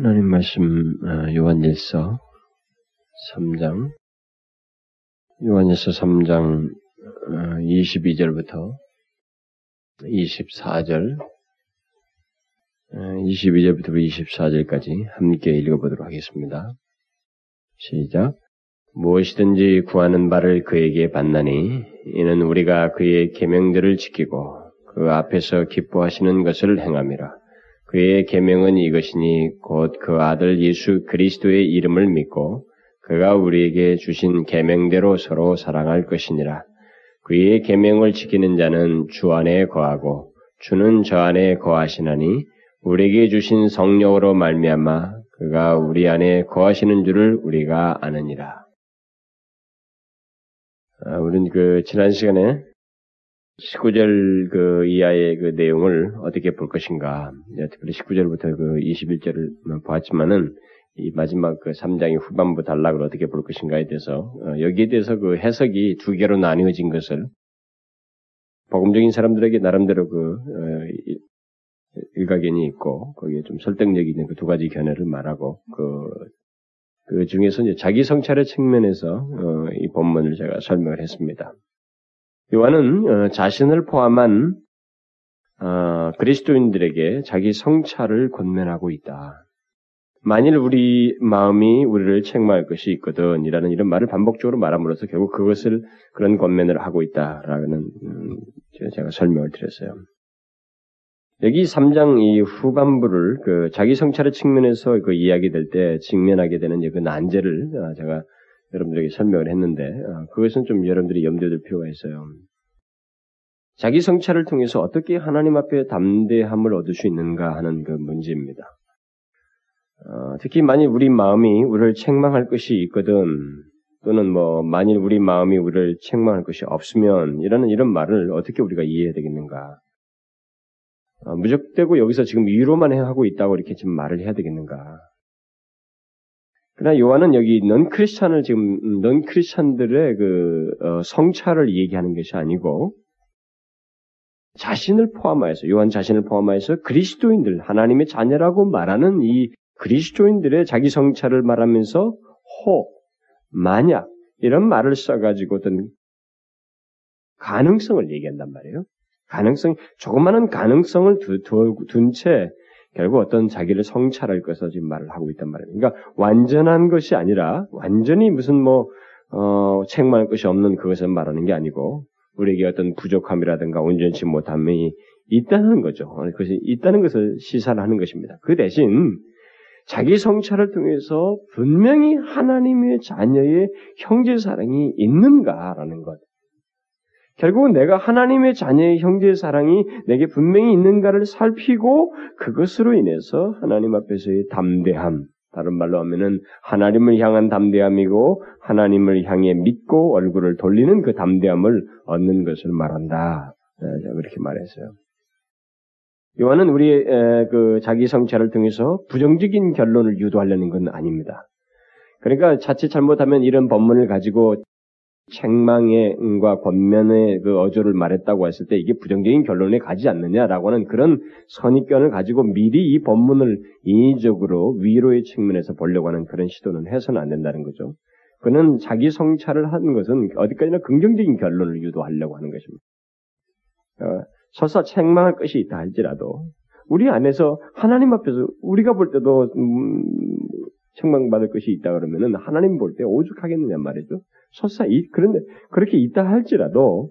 하나님 말씀 어, 요한일서 3장 요한일서 3장 22절부터 24절 22절부터 24절까지 함께 읽어보도록 하겠습니다. 시작. 무엇이든지 구하는 바를 그에게 받나니 이는 우리가 그의 계명들을 지키고 그 앞에서 기뻐하시는 것을 행함이라. 그의 계명은 이것이니 곧 그 아들 예수 그리스도의 이름을 믿고 그가 우리에게 주신 계명대로 서로 사랑할 것이니라. 그의 계명을 지키는 자는 주 안에 거하고 주는 저 안에 거하시나니 우리에게 주신 성령으로 말미암아 그가 우리 안에 거하시는 줄을 우리가 아느니라. 아, 우리는 그 지난 시간에 19절 그 이하의 그 내용을 어떻게 볼 것인가. 특별히 19절부터 그 21절을 보았지만은 이 마지막 그 3장의 후반부 단락을 어떻게 볼 것인가에 대해서 어, 여기에 대해서 그 해석이 두 개로 나뉘어진 것을 복음적인 사람들에게 나름대로 그 어, 일가견이 있고 거기에 좀 설득력이 있는 그 두 가지 견해를 말하고 그, 그 중에서 이제 자기 성찰의 측면에서 어, 이 본문을 제가 설명을 했습니다. 요한은 어, 자신을 포함한 어, 그리스도인들에게 자기 성찰을 권면하고 있다. 만일 우리 마음이 우리를 책망할 것이 있거든 이라는 이런 말을 반복적으로 말함으로써 결국 그것을 그런 권면을 하고 있다라는 음, 제가 설명을 드렸어요. 여기 3장 이 후반부를 그 자기 성찰의 측면에서 그 이야기될 때 직면하게 되는 그 난제를 어, 제가 여러분들에게 설명을 했는데 어, 그것은 좀 여러분들이 염두에 둘 필요가 있어요. 자기 성찰을 통해서 어떻게 하나님 앞에 담대함을 얻을 수 있는가 하는 그 문제입니다. 어, 특히 만일 우리 마음이 우리를 책망할 것이 있거든 또는 뭐 만일 우리 마음이 우리를 책망할 것이 없으면 이라는 이런 말을 어떻게 우리가 이해해야 되겠는가? 어, 무적되고 여기서 지금 위로만 하고 있다고 이렇게 지금 말을 해야 되겠는가? 그러나 요한은 여기 넌 크리스찬을 지금 넌 크리스찬들의 그 어, 성찰을 얘기하는 것이 아니고 자신을 포함하여서 요한 자신을 포함하여서 그리스도인들 하나님의 자녀라고 말하는 이 그리스도인들의 자기 성찰을 말하면서 혹 만약 이런 말을 써가지고 어떤 가능성을 얘기한단 말이에요. 가능성 조그마한 가능성을 둔 채 결국 어떤 자기를 성찰할 것을 지금 말을 하고 있단 말이에요. 그러니까 완전한 것이 아니라 완전히 무슨 뭐 어, 책망할 것이 없는 그것을 말하는 게 아니고 우리에게 어떤 부족함이라든가 온전치 못함이 있다는 거죠. 그것이 있다는 것을 시사를 하는 것입니다. 그 대신 자기 성찰을 통해서 분명히 하나님의 자녀의 형제 사랑이 있는가라는 것. 결국은 내가 하나님의 자녀의 형제 사랑이 내게 분명히 있는가를 살피고 그것으로 인해서 하나님 앞에서의 담대함, 다른 말로 하면은 하나님을 향한 담대함이고 하나님을 향해 믿고 얼굴을 돌리는 그 담대함을 얻는 것을 말한다. 네, 그렇게 말했어요. 요한은 우리의 그 자기 성찰을 통해서 부정적인 결론을 유도하려는 건 아닙니다. 그러니까 자칫 잘못하면 이런 법문을 가지고 책망과 권면의 그 어조를 말했다고 했을 때 이게 부정적인 결론에 가지 않느냐라고 하는 그런 선입견을 가지고 미리 이 법문을 인위적으로 위로의 측면에서 보려고 하는 그런 시도는 해서는 안 된다는 거죠. 그는 자기 성찰을 하는 것은 어디까지나 긍정적인 결론을 유도하려고 하는 것입니다. 어, 설사 책망할 것이 있다 할지라도 우리 안에서 하나님 앞에서 우리가 볼 때도 음, 책망받을 것이 있다 그러면은 하나님 볼 때 오죽하겠느냐 말이죠. 설사 이, 그런데 그렇게 있다 할지라도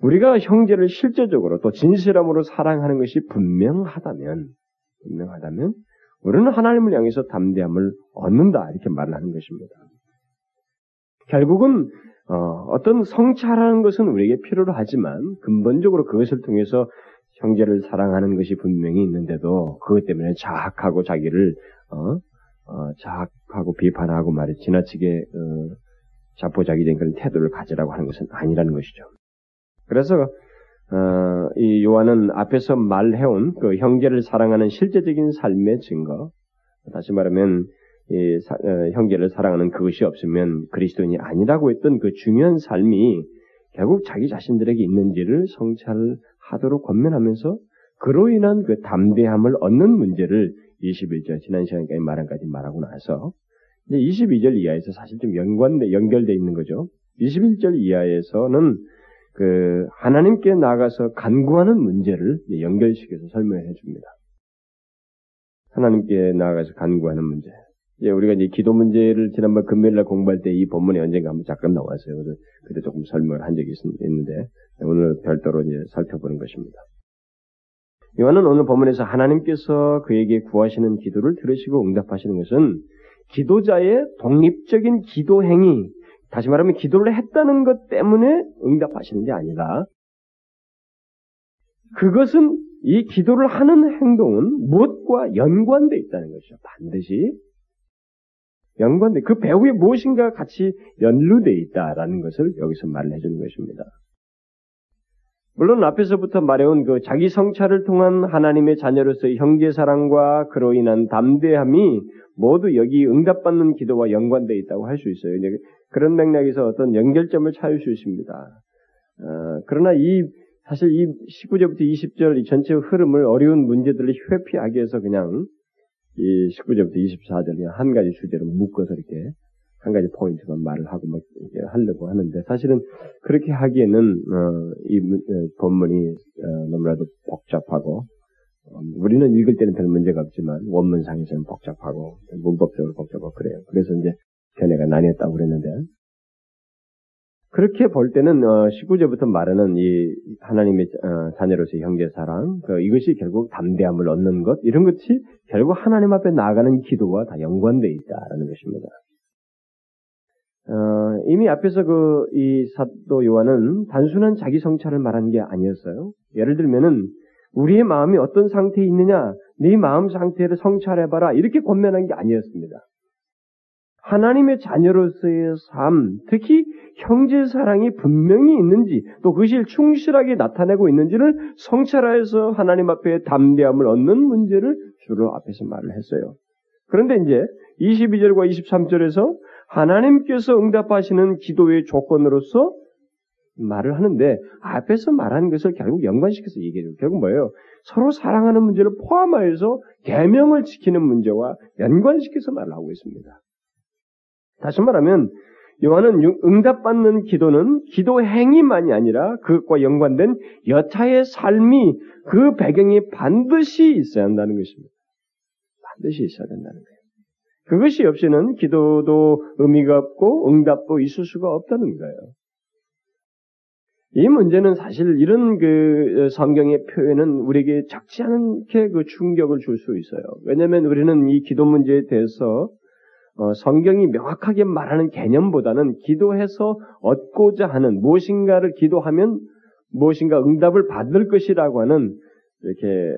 우리가 형제를 실제적으로 또 진실함으로 사랑하는 것이 분명하다면, 분명하다면, 우리는 하나님을 향해서 담대함을 얻는다. 이렇게 말을 하는 것입니다. 결국은, 어, 떤 성찰하는 것은 우리에게 필요로 하지만, 근본적으로 그것을 통해서 형제를 사랑하는 것이 분명히 있는데도, 그것 때문에 자학하고 자기를, 어, 어 자학하고 비판하고 말이 지나치게, 어, 자포자기된 그런 태도를 가지라고 하는 것은 아니라는 것이죠. 그래서 어, 이 요한은 앞에서 말해온 그 형제를 사랑하는 실제적인 삶의 증거, 다시 말하면 이 사, 어, 형제를 사랑하는 그것이 없으면 그리스도인이 아니라고 했던 그 중요한 삶이 결국 자기 자신들에게 있는지를 성찰하도록 권면하면서 그로 인한 그 담대함을 얻는 문제를 21절 지난 시간까지 말한 까지 말하고 나서 이제 22절 이하에서 사실 좀 연관돼 연결돼 있는 거죠. 21절 이하에서는 그 하나님께 나가서 간구하는 문제를 연결시켜서 설명해 줍니다. 하나님께 나아가서 간구하는 문제. 예, 우리가 이제 기도 문제를 지난번 금요일 날 공부할 때 이 본문에 언젠가 한번 잠깐 나왔어요. 그래서 그때 조금 설명을 한 적이 있, 는데 오늘 별도로 이제 살펴보는 것입니다. 요한은 오늘 본문에서 하나님께서 그에게 구하시는 기도를 들으시고 응답하시는 것은 기도자의 독립적인 기도 행위, 다시 말하면 기도를 했다는 것 때문에 응답하시는 게 아니라 그것은 이 기도를 하는 행동은 무엇과 연관되어 있다는 것이죠. 반드시 연관돼 그 배후에 무엇인가 같이 연루되어 있다라는 것을 여기서 말을 해주는 것입니다. 물론 앞에서부터 말해온 그 자기 성찰을 통한 하나님의 자녀로서의 형제 사랑과 그로 인한 담대함이 모두 여기 응답받는 기도와 연관되어 있다고 할 수 있어요. 그런 맥락에서 어떤 연결점을 찾을 수 있습니다. 어, 그러나 이 사실 이 19절부터 20절 이 전체 흐름을 어려운 문제들을 회피하기 위해서 그냥 이 19절부터 24절 한 가지 주제로 묶어서 이렇게 한 가지 포인트만 말을 하고 뭐 하려고 하는데 사실은 그렇게 하기에는 어, 이 어, 본문이 어, 너무나도 복잡하고 어, 우리는 읽을 때는 별 문제가 없지만 원문상에서는 복잡하고 문법적으로 복잡하고 그래요. 그래서 이제 견해가 나뉘었다고 그랬는데 그렇게 볼 때는 어, 19절부터 말하는 이 하나님의 어, 자녀로서의 형제 사랑, 그 이것이 결국 담대함을 얻는 것 이런 것이 결국 하나님 앞에 나아가는 기도와 다 연관되어 있다라는 것입니다. 어, 이미 앞에서 그 이 사도 요한은 단순한 자기 성찰을 말하는 게 아니었어요. 예를 들면은 우리의 마음이 어떤 상태에 있느냐, 네 마음 상태를 성찰해봐라 이렇게 권면한 게 아니었습니다. 하나님의 자녀로서의 삶, 특히 형제 사랑이 분명히 있는지, 또 그것이 충실하게 나타내고 있는지를 성찰하여서 하나님 앞에 담대함을 얻는 문제를 주로 앞에서 말을 했어요. 그런데 이제 22절과 23절에서 하나님께서 응답하시는 기도의 조건으로서 말을 하는데 앞에서 말한 것을 결국 연관시켜서 얘기해요. 결국 뭐예요? 서로 사랑하는 문제를 포함하여서 계명을 지키는 문제와 연관시켜서 말을 하고 있습니다. 다시 말하면 요한은 응답받는 기도는 기도 행위만이 아니라 그것과 연관된 여타의 삶이 그 배경이 반드시 있어야 한다는 것입니다. 반드시 있어야 된다는 거예요. 그것이 없이는 기도도 의미가 없고 응답도 있을 수가 없다는 거예요. 이 문제는 사실 이런 그 성경의 표현은 우리에게 적지 않게 그 충격을 줄 수 있어요. 왜냐하면 우리는 이 기도 문제에 대해서 어, 성경이 명확하게 말하는 개념보다는 기도해서 얻고자 하는 무엇인가를 기도하면 무엇인가 응답을 받을 것이라고 하는 이렇게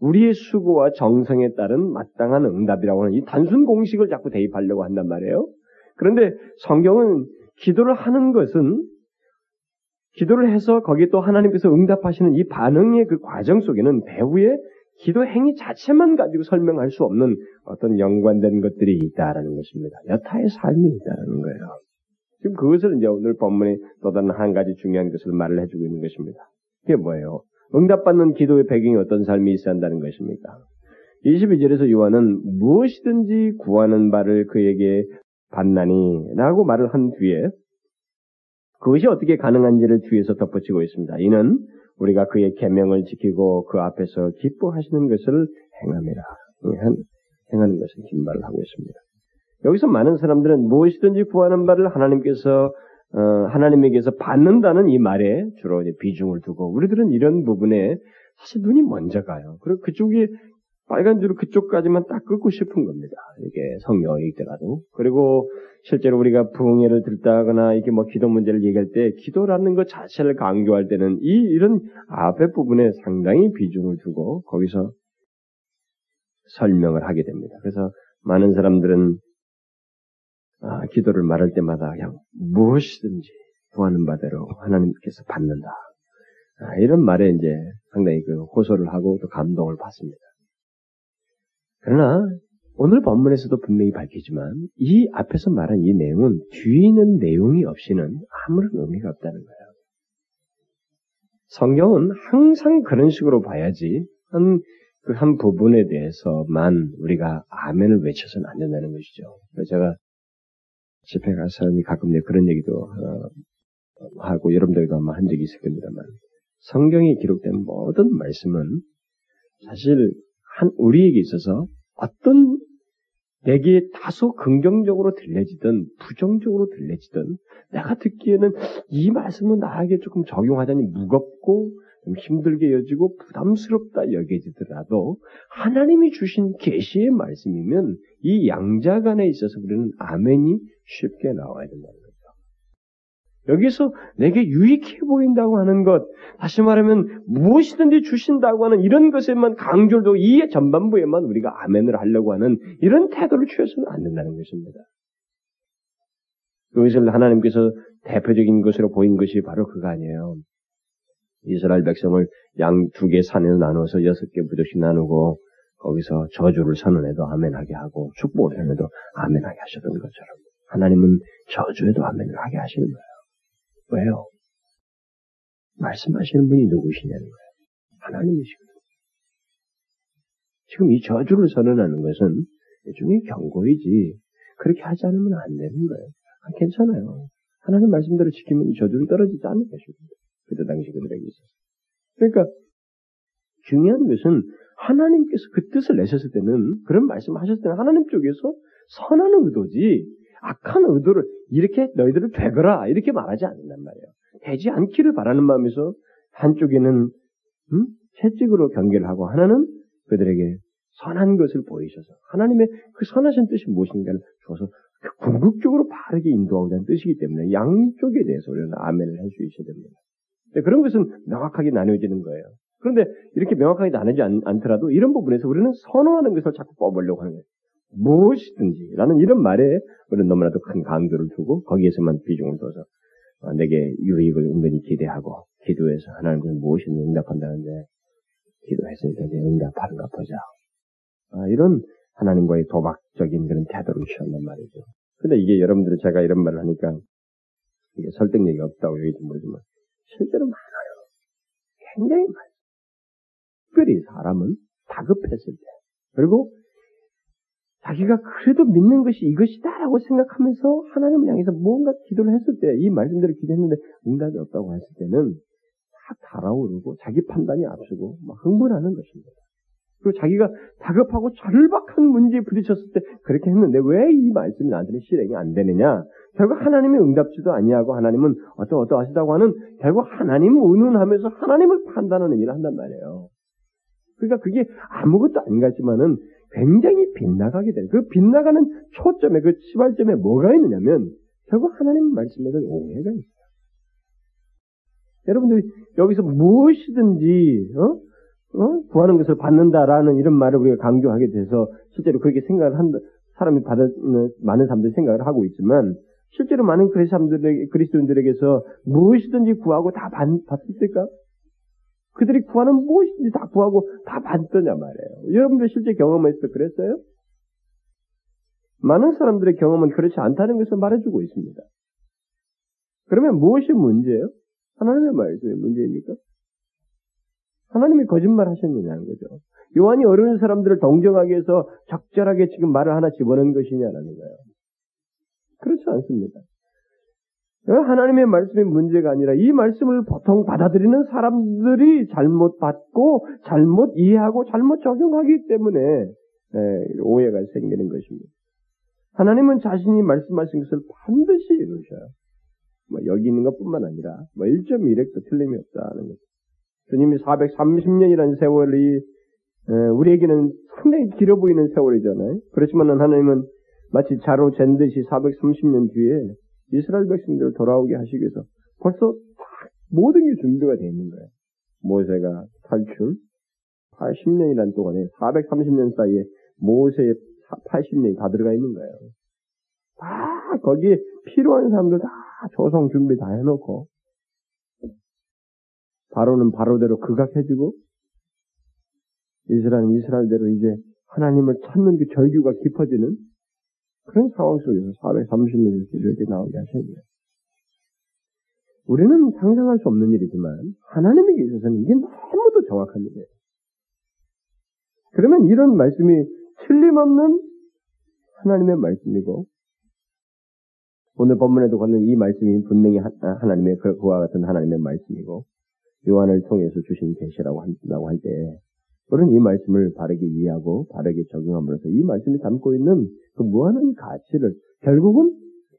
우리의 수고와 정성에 따른 마땅한 응답이라고 하는 이 단순 공식을 자꾸 대입하려고 한단 말이에요. 그런데 성경은 기도를 하는 것은 기도를 해서 거기에 또 하나님께서 응답하시는 이 반응의 그 과정 속에는 배후에 기도 행위 자체만 가지고 설명할 수 없는 어떤 연관된 것들이 있다라는 것입니다. 여타의 삶이 있다는 거예요. 지금 그것을 이제 오늘 본문에 또 다른 한 가지 중요한 것을 말을 해주고 있는 것입니다. 그게 뭐예요? 응답받는 기도의 배경이 어떤 삶이 있어야 한다는 것입니까? 22절에서 요한은 무엇이든지 구하는 바를 그에게 받나니 라고 말을 한 뒤에 그것이 어떻게 가능한지를 뒤에서 덧붙이고 있습니다. 이는 우리가 그의 계명을 지키고 그 앞에서 기뻐하시는 것을 행함이라. 행하는 것을 긴말을 하고 있습니다. 여기서 많은 사람들은 무엇이든지 구하는 바를 하나님께서 어, 하나님에게서 받는다는 이 말에 주로 비중을 두고 우리들은 이런 부분에 사실 눈이 먼저 가요. 그리고 그쪽이 빨간 줄을 그쪽까지만 딱 끊고 싶은 겁니다. 이게 성경이 있더라도. 그리고 실제로 우리가 부흥회를 들다거나 이게 뭐 기도 문제를 얘기할 때 기도라는 것 자체를 강조할 때는 이 이런 앞에 부분에 상당히 비중을 두고 거기서 설명을 하게 됩니다. 그래서 많은 사람들은 아, 기도를 말할 때마다 그냥 무엇이든지 구하는 바대로 하나님께서 받는다. 아, 이런 말에 이제 상당히 그 호소를 하고 또 감동을 받습니다. 그러나 오늘 본문에서도 분명히 밝히지만 이 앞에서 말한 이 내용은 뒤에 있는 내용이 없이는 아무런 의미가 없다는 거예요. 성경은 항상 그런 식으로 봐야지 한 그 한 부분에 대해서만 우리가 아멘을 외쳐서는 안 된다는 것이죠. 제가 집회 가서 가끔 그런 얘기도 어, 하고 여러분들도 아마 한 적이 있을 겁니다만 성경에 기록된 모든 말씀은 사실 한 우리에게 있어서 어떤 내게 다소 긍정적으로 들려지든 부정적으로 들려지든 내가 듣기에는 이 말씀은 나에게 조금 적용하자니 무겁고 좀 힘들게 여지고 부담스럽다 여겨지더라도 하나님이 주신 계시의 말씀이면 이 양자간에 있어서 우리는 아멘이 쉽게 나와야 된다는 거죠. 여기서 내게 유익해 보인다고 하는 것, 다시 말하면 무엇이든지 주신다고 하는 이런 것에만 두고 이 전반부에만 우리가 아멘을 하려고 하는 이런 태도를 취해서는 안 된다는 것입니다. 여기서 하나님께서 대표적인 것으로 보인 것이 바로 그거 아니에요. 이스라엘 백성을 양 두 개 산에 나눠서 여섯 개 부족씩 나누고 거기서 저주를 선언해도 아멘하게 하고 축복을 선언해도 아멘하게 하셨던 것처럼 하나님은 저주에도 아멘을 하게 하시는 거예요. 왜요? 말씀하시는 분이 누구시냐는 거예요. 하나님이시거든요. 지금 이 저주를 선언하는 것은 일종의 경고이지 그렇게 하지 않으면 안 되는 거예요. 아, 괜찮아요. 하나님 말씀대로 지키면 저주는 떨어지지 않는 것입니다. 그때 당시 그들에게 있어서. 그러니까 중요한 것은 하나님께서 그 뜻을 내셨을 때는 그런 말씀하셨을 때는 하나님 쪽에서 선한 의도지 악한 의도를 이렇게 너희들을 되거라 이렇게 말하지 않는단 말이에요. 되지 않기를 바라는 마음에서 한쪽에는 음? 채찍으로 경계를 하고 하나는 그들에게 선한 것을 보이셔서 하나님의 그 선하신 뜻이 무엇인가를 줘서 궁극적으로 바르게 인도하고자 하는 뜻이기 때문에 양쪽에 대해서 우리는 아멘을 할 수 있어야 됩니다. 그런 것은 명확하게 나뉘어지는 거예요. 그런데 이렇게 명확하게 나누지 않, 더라도 이런 부분에서 우리는 선호하는 것을 자꾸 뽑으려고 하는 거예요. 무엇이든지 라는 이런 말에 우리는 너무나도 큰 강조를 두고 거기에서만 비중을 둬서 어, 내게 유익을 은근히 기대하고 기도해서 하나님께 무엇이든 응답한다는데 기도했으니까 이제 응답하는가 보자. 아, 이런 하나님과의 도박적인 그런 태도를 취한단 말이죠. 근데 이게 여러분들이 제가 이런 말을 하니까 이게 설득력이 없다고 얘기도 모르지만 실제로 많아요. 굉장히 많아요. 특별히 사람은 다급했을 때 그리고 자기가 그래도 믿는 것이 이것이다라고 생각하면서 하나님을 향해서 뭔가 기도를 했을 때, 이 말씀대로 기도했는데 응답이 없다고 했을 때는 다 달아오르고 자기 판단이 앞서고 막 흥분하는 것입니다. 그리고 자기가 다급하고 절박한 문제에 부딪혔을 때 그렇게 했는데 왜 이 말씀이 나한테는 실행이 안 되느냐? 결국 하나님의 응답지도 아니하고 하나님은 어떠 어떠하시다고 하는 결국 하나님을 의논하면서 하나님을 판단하는 일을 한단 말이에요. 그러니까 그게 아무것도 것 같지만은 굉장히 빗나가게 돼요. 그 빗나가는 초점에, 그 시발점에 뭐가 있느냐면, 결국 하나님 말씀에 대한 오해가 있어요. 여러분들이 여기서 무엇이든지, 어? 어? 구하는 것을 받는다라는 이런 말을 우리가 강조하게 돼서 실제로 그렇게 생각을 한다, 사람이 받아, 많은 사람들이 생각을 하고 있지만, 실제로 많은 그리스도인들에게서 무엇이든지 구하고 다 받, 받을까? 그들이 구하는 무엇인지 다 구하고 다 받더냐 말이에요. 여러분들 실제 때 그랬어요? 많은 사람들의 경험은 그렇지 않다는 것을 말해주고 있습니다. 그러면 무엇이 문제예요? 하나님의 말씀이 문제입니까? 하나님이 거짓말 하셨느냐는 거죠. 요한이 어려운 사람들을 동정하기 위해서 적절하게 지금 말을 하나 집어넣은 것이냐라는 거예요. 그렇지 않습니다. 하나님의 말씀이 문제가 아니라 이 말씀을 보통 받아들이는 사람들이 잘못 받고 잘못 이해하고 잘못 적용하기 때문에 예, 오해가 생기는 것입니다. 하나님은 자신이 말씀하신 것을 반드시 이루셔요. 뭐 여기 있는 것뿐만 아니라 뭐 1.1핵도 틀림이 없다는 거죠. 주님이 430년이라는 세월이 예, 우리에게는 상당히 길어 보이는 세월이잖아요. 그렇지만 하나님은 마치 자로 잰 듯이 430년 뒤에 이스라엘 백성들을 돌아오게 하시기 위해서 벌써 모든 게 준비가 되어 있는 거예요. 모세가 탈출 80년이라는 동안에 430년 사이에 모세의 80년이 다 들어가 있는 거예요. 다 거기에 필요한 사람들 다 조성 준비 다 해놓고 바로는 바로대로 극악해지고 이스라엘은 이스라엘대로 이제 하나님을 찾는 그 절규가 깊어지는 그런 상황 속에서 430년 이렇게 나오게 거예요. 우리는 상상할 수 없는 일이지만 하나님에게 있어서는 이게 너무도 정확한 일이에요. 그러면 이런 말씀이 틀림없는 하나님의 말씀이고 오늘 본문에도 갖는 이 말씀이 분명히 하나님의 그, 그와 같은 하나님의 말씀이고 요한을 통해서 주신 계시라고 한다고 할때 우리는 이 말씀을 바르게 이해하고 바르게 적용함으로써 이 말씀이 담고 있는 그 무한한 가치를 결국은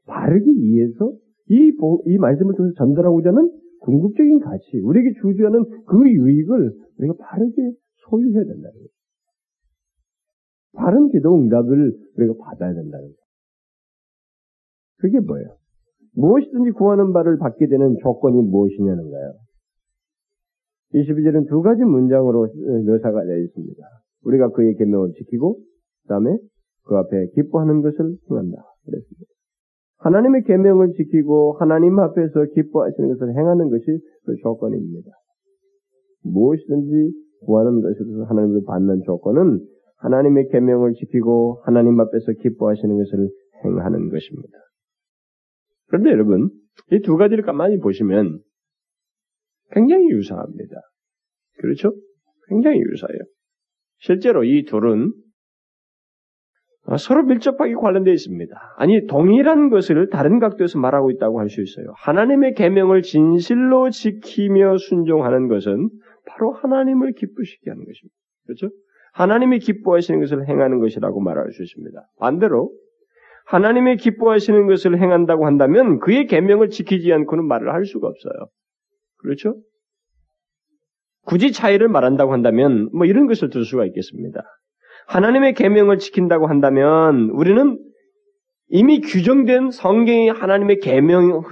바르게 이해해서 이, 이 말씀을 통해서 전달하고자 하는 궁극적인 가치, 우리에게 주주하는 그 유익을 우리가 바르게 소유해야 된다는 거예요. 바른 기도 응답을 우리가 받아야 된다는 거예요. 그게 뭐예요? 무엇이든지 구하는 바를 받게 되는 조건이 무엇이냐는 거예요. 22절은 두 가지 문장으로 묘사가 되어 있습니다. 우리가 그의 계명을 지키고 그 다음에 그 앞에 기뻐하는 것을 행한다. 그랬습니다. 하나님의 계명을 지키고 하나님 앞에서 기뻐하시는 것을 행하는 것이 그 조건입니다. 무엇이든지 구하는 것에서 하나님을 받는 조건은 하나님의 계명을 지키고 하나님 앞에서 기뻐하시는 것을 행하는 것입니다. 그런데 여러분, 이 두 가지를 가만히 보시면 굉장히 유사합니다. 그렇죠? 굉장히 유사해요. 실제로 이 둘은 서로 밀접하게 관련되어 있습니다. 아니 동일한 것을 다른 각도에서 말하고 있다고 할 수 있어요. 하나님의 계명을 진실로 지키며 순종하는 것은 바로 하나님을 기쁘시게 하는 것입니다. 그렇죠? 하나님이 기뻐하시는 것을 행하는 것이라고 말할 수 있습니다. 반대로 하나님의 기뻐하시는 것을 행한다고 한다면 그의 계명을 지키지 않고는 말을 할 수가 없어요. 그렇죠? 굳이 차이를 말한다고 한다면 뭐 이런 것을 들 수가 있겠습니다. 하나님의 계명을 지킨다고 한다면 우리는 이미 규정된 성경이 하나님의 계명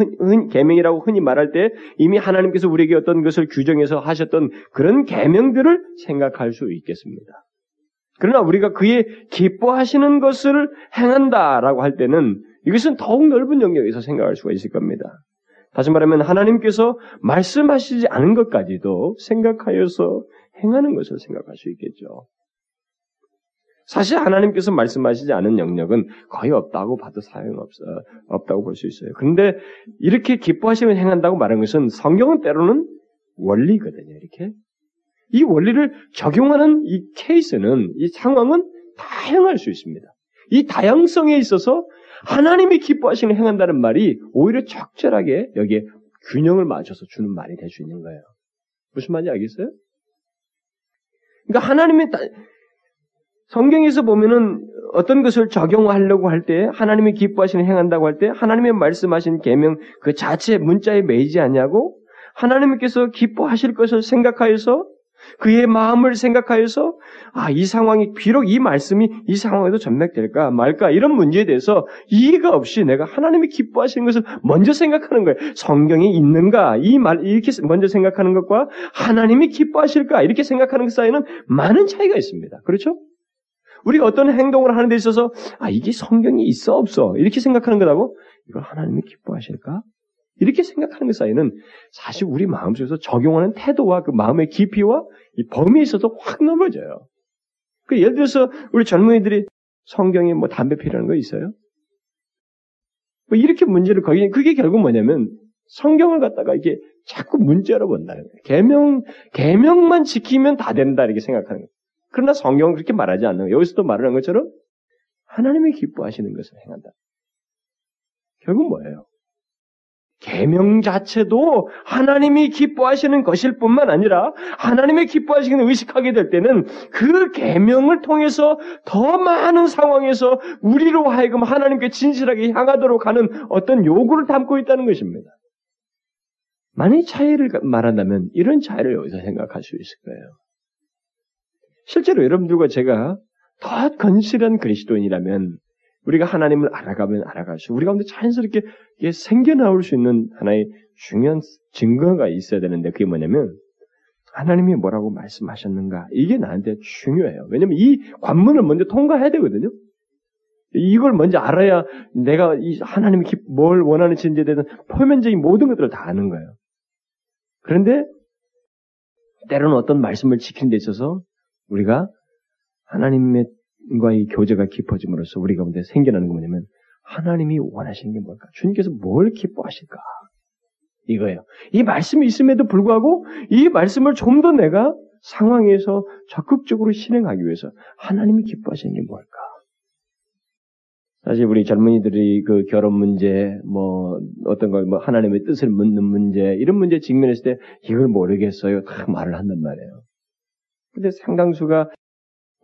계명이라고 흔히 말할 때 이미 하나님께서 우리에게 어떤 것을 규정해서 하셨던 그런 계명들을 생각할 수 있겠습니다. 그러나 우리가 그의 기뻐하시는 것을 행한다라고 할 때는 이것은 더욱 넓은 영역에서 생각할 수가 있을 겁니다. 다시 말하면 하나님께서 말씀하시지 않은 것까지도 생각하여서 행하는 것을 생각할 수 있겠죠. 사실 하나님께서 말씀하시지 않은 영역은 거의 없다고 봐도 사용 없어 없다고 볼 수 있어요. 그런데 이렇게 기뻐하시면 행한다고 말하는 것은 성경은 때로는 원리거든요. 이렇게 이 원리를 적용하는 이 케이스는, 이 상황은 다양할 수 있습니다. 이 다양성에 있어서 하나님이 기뻐하시는 행한다는 말이 오히려 적절하게 여기에 균형을 맞춰서 주는 말이 될 수 있는 거예요. 무슨 말인지 알겠어요? 그러니까 하나님의 성경에서 보면은 어떤 것을 적용하려고 할 때 하나님이 기뻐하시는 행한다고 할 때 하나님의 말씀하신 계명 그 자체 문자에 매이지 않냐고 하나님께서 기뻐하실 것을 생각하여서 그의 마음을 생각하여서 아, 이 상황이 비록 이 말씀이 이 상황에도 전맥될까 말까 이런 문제에 대해서 이해가 없이 내가 하나님이 기뻐하시는 것을 먼저 생각하는 거예요. 성경이 있는가 이 말 이렇게 먼저 생각하는 것과 하나님이 기뻐하실까 이렇게 생각하는 것 사이에는 많은 차이가 있습니다. 그렇죠? 우리가 어떤 행동을 하는 데 있어서 아 이게 성경이 있어 없어 이렇게 생각하는 거라고 이걸 하나님이 기뻐하실까? 이렇게 생각하는 것 사이에는 사실 우리 마음속에서 적용하는 태도와 그 마음의 깊이와 이 범위에 있어서 확 넘어져요. 그 예를 들어서 우리 젊은이들이 성경에 뭐 담배 피라는 거 있어요? 뭐 이렇게 문제를 거기 그게 결국 뭐냐면 성경을 갖다가 이게 자꾸 문제로 본다는 거예요. 계명 계명만 지키면 다 된다 이렇게 생각하는 거예요. 그러나 성경은 그렇게 말하지 않는 거예요. 여기서도 말하는 것처럼 하나님이 기뻐하시는 것을 행한다. 결국 뭐예요? 계명 자체도 하나님이 기뻐하시는 것일 뿐만 아니라 하나님의 기뻐하시는 의식하게 될 때는 그 계명을 통해서 더 많은 상황에서 우리로 하여금 하나님께 진실하게 향하도록 하는 어떤 요구를 담고 있다는 것입니다. 만약 차이를 말한다면 이런 차이를 여기서 생각할 수 있을 거예요. 실제로 여러분들과 제가 더 건실한 그리스도인이라면 우리가 하나님을 알아가면 알아갈수록 우리 가운데 자연스럽게 생겨나올 수 있는 하나의 중요한 증거가 있어야 되는데 그게 뭐냐면 하나님이 뭐라고 말씀하셨는가 이게 나한테 중요해요. 왜냐면 이 관문을 먼저 통과해야 되거든요. 이걸 먼저 알아야 내가 이 하나님이 뭘 원하는지에 대한 표면적인 모든 것들을 다 아는 거예요. 그런데 때로는 어떤 말씀을 지키는 데 있어서 우리가 하나님의 과의 교제가 깊어짐으로써 우리 가운데 생겨나는 게 뭐냐면 하나님이 원하시는 게 뭘까? 주님께서 뭘 기뻐하실까? 이거예요. 이 말씀이 있음에도 불구하고 이 말씀을 좀 더 내가 상황에서 적극적으로 실행하기 위해서 하나님이 기뻐하시는 게 뭘까? 사실 우리 젊은이들이 그 결혼 문제, 뭐 어떤 걸 뭐 하나님의 뜻을 묻는 문제 이런 문제 직면했을 때 이걸 모르겠어요. 다 말을 한단 말이에요. 근데 상당수가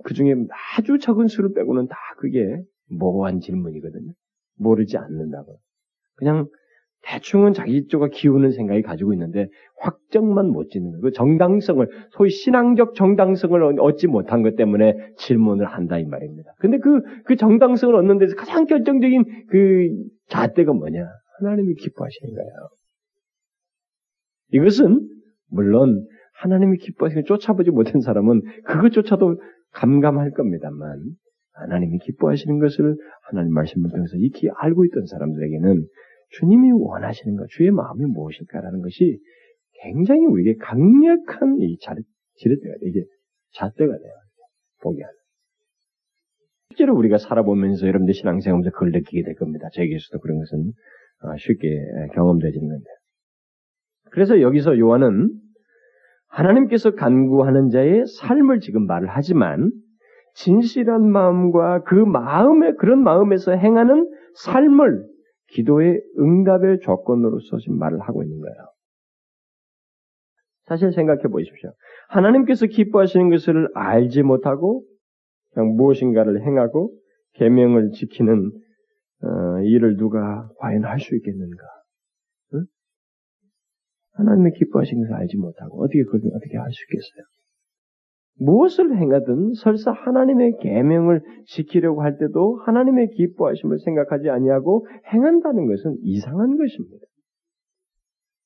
그 중에 아주 적은 수를 빼고는 다 그게 모호한 질문이거든요. 모르지 않는다고. 그냥 대충은 자기 쪽과 기우는 생각이 가지고 있는데 확정만 못 짓는 거예요. 그 정당성을 소위 신앙적 정당성을 얻지 못한 것 때문에 질문을 한다 이 말입니다. 근데 그, 그 정당성을 얻는 데서 가장 결정적인 그 잣대가 뭐냐? 하나님이 기뻐하시는 거예요. 이것은 물론 하나님이 기뻐하시는 쫓아보지 못한 사람은 그것조차도 감감할 겁니다만 하나님이 기뻐하시는 것을 하나님 말씀을 통해서 익히 알고 있던 사람들에게는 주님이 원하시는 것, 주의 마음이 무엇일까라는 것이 굉장히 우리에게 강력한 이 지렛대가 돼. 이게 잣대가 돼요. 보게 하는. 실제로 우리가 살아보면서 여러분들 신앙생활에서 그걸 느끼게 될 겁니다. 저에게서도 그런 것은 어, 쉽게 경험되지는 건데. 그래서 여기서 요한은 하나님께서 간구하는 자의 삶을 지금 말을 하지만 진실한 마음과 그 마음의 그런 마음에서 행하는 삶을 기도의 응답의 조건으로서 지금 말을 하고 있는 거예요. 사실 생각해 보십시오. 하나님께서 기뻐하시는 것을 알지 못하고 그냥 무엇인가를 행하고 계명을 지키는 어, 일을 누가 과연 할 수 있겠는가? 응? 하나님의 기뻐하시는 것을 알지 못하고 어떻게 그걸 어떻게 할수 있겠어요? 무엇을 행하든 설사 하나님의 계명을 지키려고 할 때도 하나님의 기뻐하심을 생각하지 아니하고 행한다는 것은 이상한 것입니다.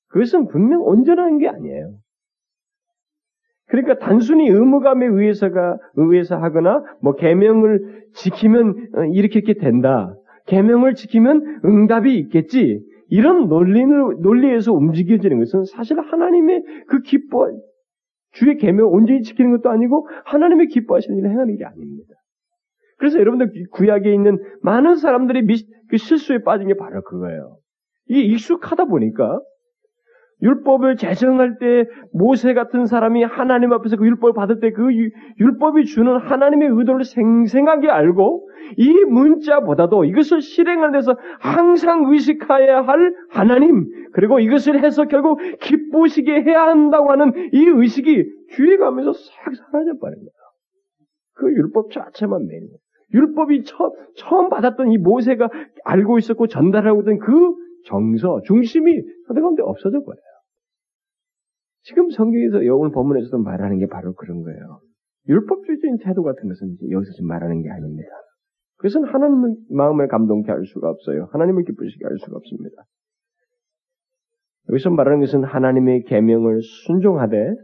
그것은 분명 온전한 게 아니에요. 그러니까 단순히 의무감에 의해서가 의해서 하거나 뭐 계명을 지키면 어, 이렇게 이렇게 된다. 계명을 지키면 응답이 있겠지. 이런 논리를 논리에서 움직여지는 것은 사실 하나님의 그 기뻐 주의 계명 온전히 지키는 것도 아니고 하나님의 기뻐하시는 일을 행하는 게 아닙니다. 그래서 여러분들 구약에 있는 많은 사람들이 미, 그 실수에 빠진 게 바로 그거예요. 이게 익숙하다 보니까 율법을 제정할 때 모세 같은 사람이 하나님 앞에서 그 율법을 받을 때 그 율법이 주는 하나님의 의도를 생생하게 알고 이 문자보다도 이것을 실행하는 데서 항상 의식해야 할 하나님 그리고 이것을 해서 결국 기쁘시게 해야 한다고 하는 이 의식이 주의가면서 싹 사라져 버린 거예요. 그 율법 자체만 매는. 율법이 처음, 처음 받았던 이 모세가 알고 있었고 전달하고 있던 그 정서, 중심이 사대 가운데 없어져 버려요. 지금 성경에서 오늘 본문에서도 말하는 게 바로 그런 거예요. 율법주의적인 태도 같은 것은 여기서 지금 말하는 게 아닙니다. 그것은 하나님의 마음을 감동케 할 수가 없어요. 하나님을 기쁘시게 할 수가 없습니다. 여기서 말하는 것은 하나님의 계명을 순종하되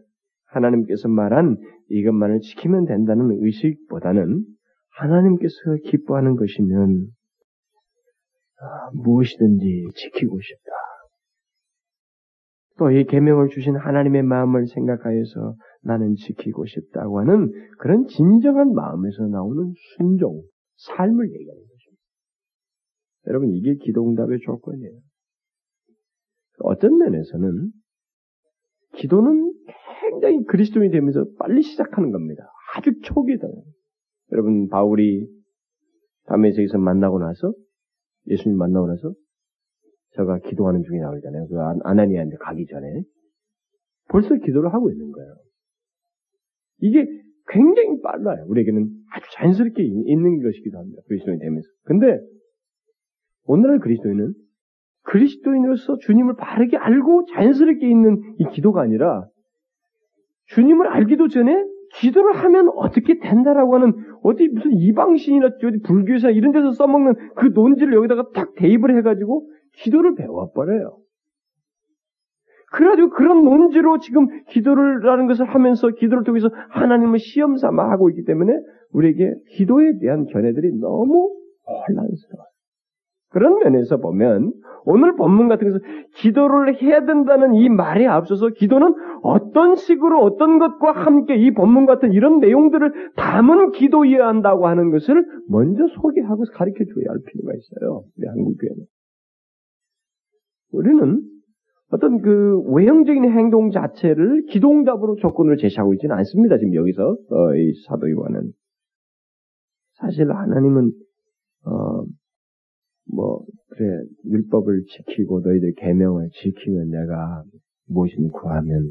하나님께서 말한 이것만을 지키면 된다는 의식보다는 하나님께서 기뻐하는 것이면 아, 무엇이든지 지키고 싶다. 또 이 계명을 주신 하나님의 마음을 생각하여서 나는 지키고 싶다고 하는 그런 진정한 마음에서 나오는 순종, 삶을 얘기하는 것입니다. 여러분 이게 기도응답의 조건이에요. 어떤 면에서는 기도는 굉장히 그리스도인이 되면서 빨리 시작하는 겁니다. 아주 초기다. 여러분 바울이 담에색에서 만나고 나서 예수님 만나고 나서 제가 기도하는 중에 나오잖아요. 그 아나니아한테 가기 전에 벌써 기도를 하고 있는 거예요. 이게 굉장히 빨라요. 우리에게는 아주 자연스럽게 있는 것이기도 합니다. 그리스도인이 되면서. 근데 오늘날 그리스도인은 그리스도인으로서 주님을 바르게 알고 자연스럽게 있는 이 기도가 아니라 주님을 알기도 전에 기도를 하면 어떻게 된다라고 하는 어디 무슨 이방신이나 어디 불교사 이런 데서 써먹는 그 논지를 여기다가 딱 대입을 해가지고 기도를 배워버려요. 그래가지고 그런 논지로 지금 기도를 하는 것을 하면서 기도를 통해서 하나님을 시험 삼아 하고 있기 때문에 우리에게 기도에 대한 견해들이 너무 혼란스러워요. 그런 면에서 보면 오늘 본문 같은 것은 기도를 해야 된다는 이 말에 앞서서 기도는 어떤 식으로 어떤 것과 함께 이 본문 같은 이런 내용들을 담은 기도해야 한다고 하는 것을 먼저 소개하고 가르쳐 줘야 할 필요가 있어요. 우리 한국 교회는. 우리는 어떤 그 외형적인 행동 자체를 기동답으로 조건으로 제시하고 있지는 않습니다. 지금 여기서 어, 이 사도 요한은 사실 하나님은 어, 뭐 그래 율법을 지키고 너희들 계명을 지키면 내가 무엇이든 구하면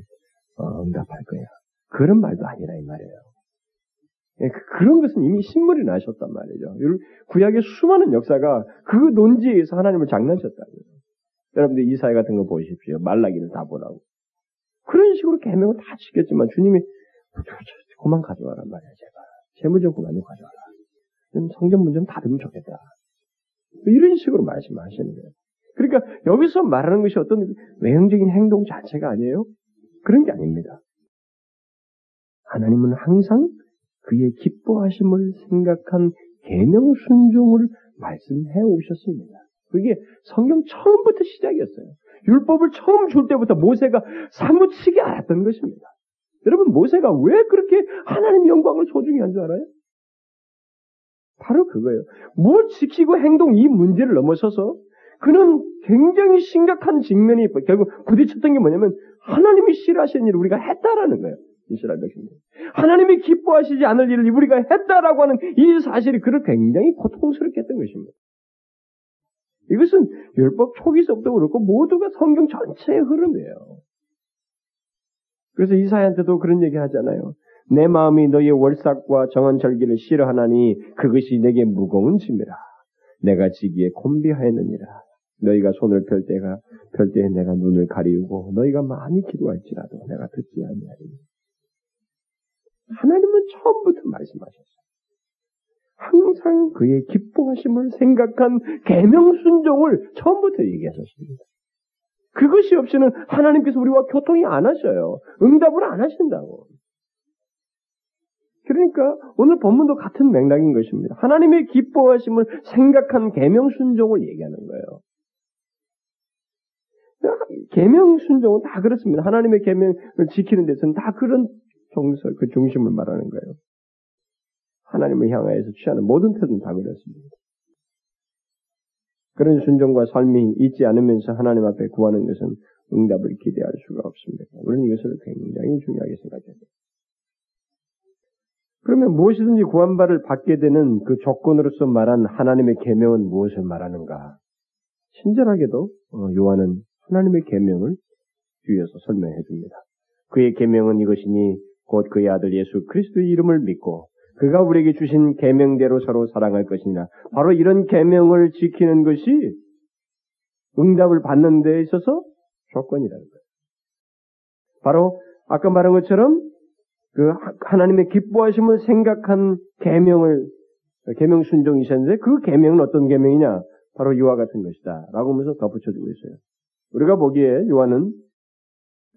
어, 응답할 거야. 그런 말도 아니라 이 말이에요. 예, 그, 그런 것은 이미 신물이 나셨단 말이죠. 구약의 수많은 역사가 그 논지에 서 하나님을 장난쳤다고요. 여러분들 이사회 같은 거 보십시오. 말라기를 다 보라고. 그런 식으로 개명을 다 시켰지만 주님이 그만 가져와란 말이야 제발. 재무적 그만 좀 가져와라. 성경 문제는 다르면 좋겠다. 이런 식으로 말씀하시는 거예요. 그러니까 여기서 말하는 것이 어떤 외형적인 행동 자체가 아니에요. 그런 게 아닙니다. 하나님은 항상 그의 기뻐하심을 생각한 계명 순종을 말씀해 오셨습니다. 그게 성경 처음부터 시작이었어요. 율법을 처음 줄 때부터 모세가 사무치게 알았던 것입니다. 여러분 모세가 왜 그렇게 하나님 영광을 소중히 한 줄 알아요? 바로 그거예요. 뭘 지키고 행동 이 문제를 넘어서서 그는 굉장히 심각한 직면이 결국 부딪혔던 게 뭐냐면 하나님이 싫어하시는 일을 우리가 했다라는 거예요. 이스라엘 백성들. 하나님이 기뻐하시지 않을 일을 우리가 했다라고 하는 이 사실이 그를 굉장히 고통스럽게 했던 것입니다. 이것은 율법 초기서부터 그렇고 모두가 성경 전체의 흐름이에요. 그래서 이사야한테도 그런 얘기 하잖아요. 내 마음이 너의 월삭과 정한 절기를 싫어하나니 그것이 내게 무거운 짐이라. 내가 지기에 곤비하였느니라. 너희가 손을 펼 때가 펼 때에 내가 눈을 가리우고 너희가 많이 기도할지라도 내가 듣지 아니하리니. 하나님은 처음부터 말씀하셨어요. 항상 그의 기뻐하심을 생각한 계명 순종을 처음부터 얘기하셨습니다. 그것이 없이는 하나님께서 우리와 교통이 안 하셔요. 응답을 안 하신다고. 그러니까 오늘 본문도 같은 맥락인 것입니다. 하나님의 기뻐하심을 생각한 계명 순종을 얘기하는 거예요. 계명 순종은 다 그렇습니다. 하나님의 계명을 지키는 데서는 다 그런 정서, 그 중심을 말하는 거예요. 하나님을 향하여서 취하는 모든 태도는 다 그렇습니다. 그런 순종과 삶이 있지 않으면서 하나님 앞에 구하는 것은 응답을 기대할 수가 없습니다. 우리는 이것을 굉장히 중요하게 생각해야 돼요. 그러면 무엇이든지 구한 바를 받게 되는 그 조건으로서 말한 하나님의 계명은 무엇을 말하는가? 친절하게도 어, 요한은 하나님의 계명을 뒤에서 설명해 줍니다. 그의 계명은 이것이니 곧 그의 아들 예수 그리스도의 이름을 믿고 그가 우리에게 주신 계명대로 서로 사랑할 것이냐. 바로 이런 계명을 지키는 것이 응답을 받는 데 있어서 조건이라는 거예요. 바로 아까 말한 것처럼 그 하나님의 기뻐하심을 생각한 계명을 계명 순종이셨는데 그 계명은 어떤 계명이냐? 바로 이와 같은 것이다라고 하면서 덧붙여주고 있어요. 우리가 보기에 요한은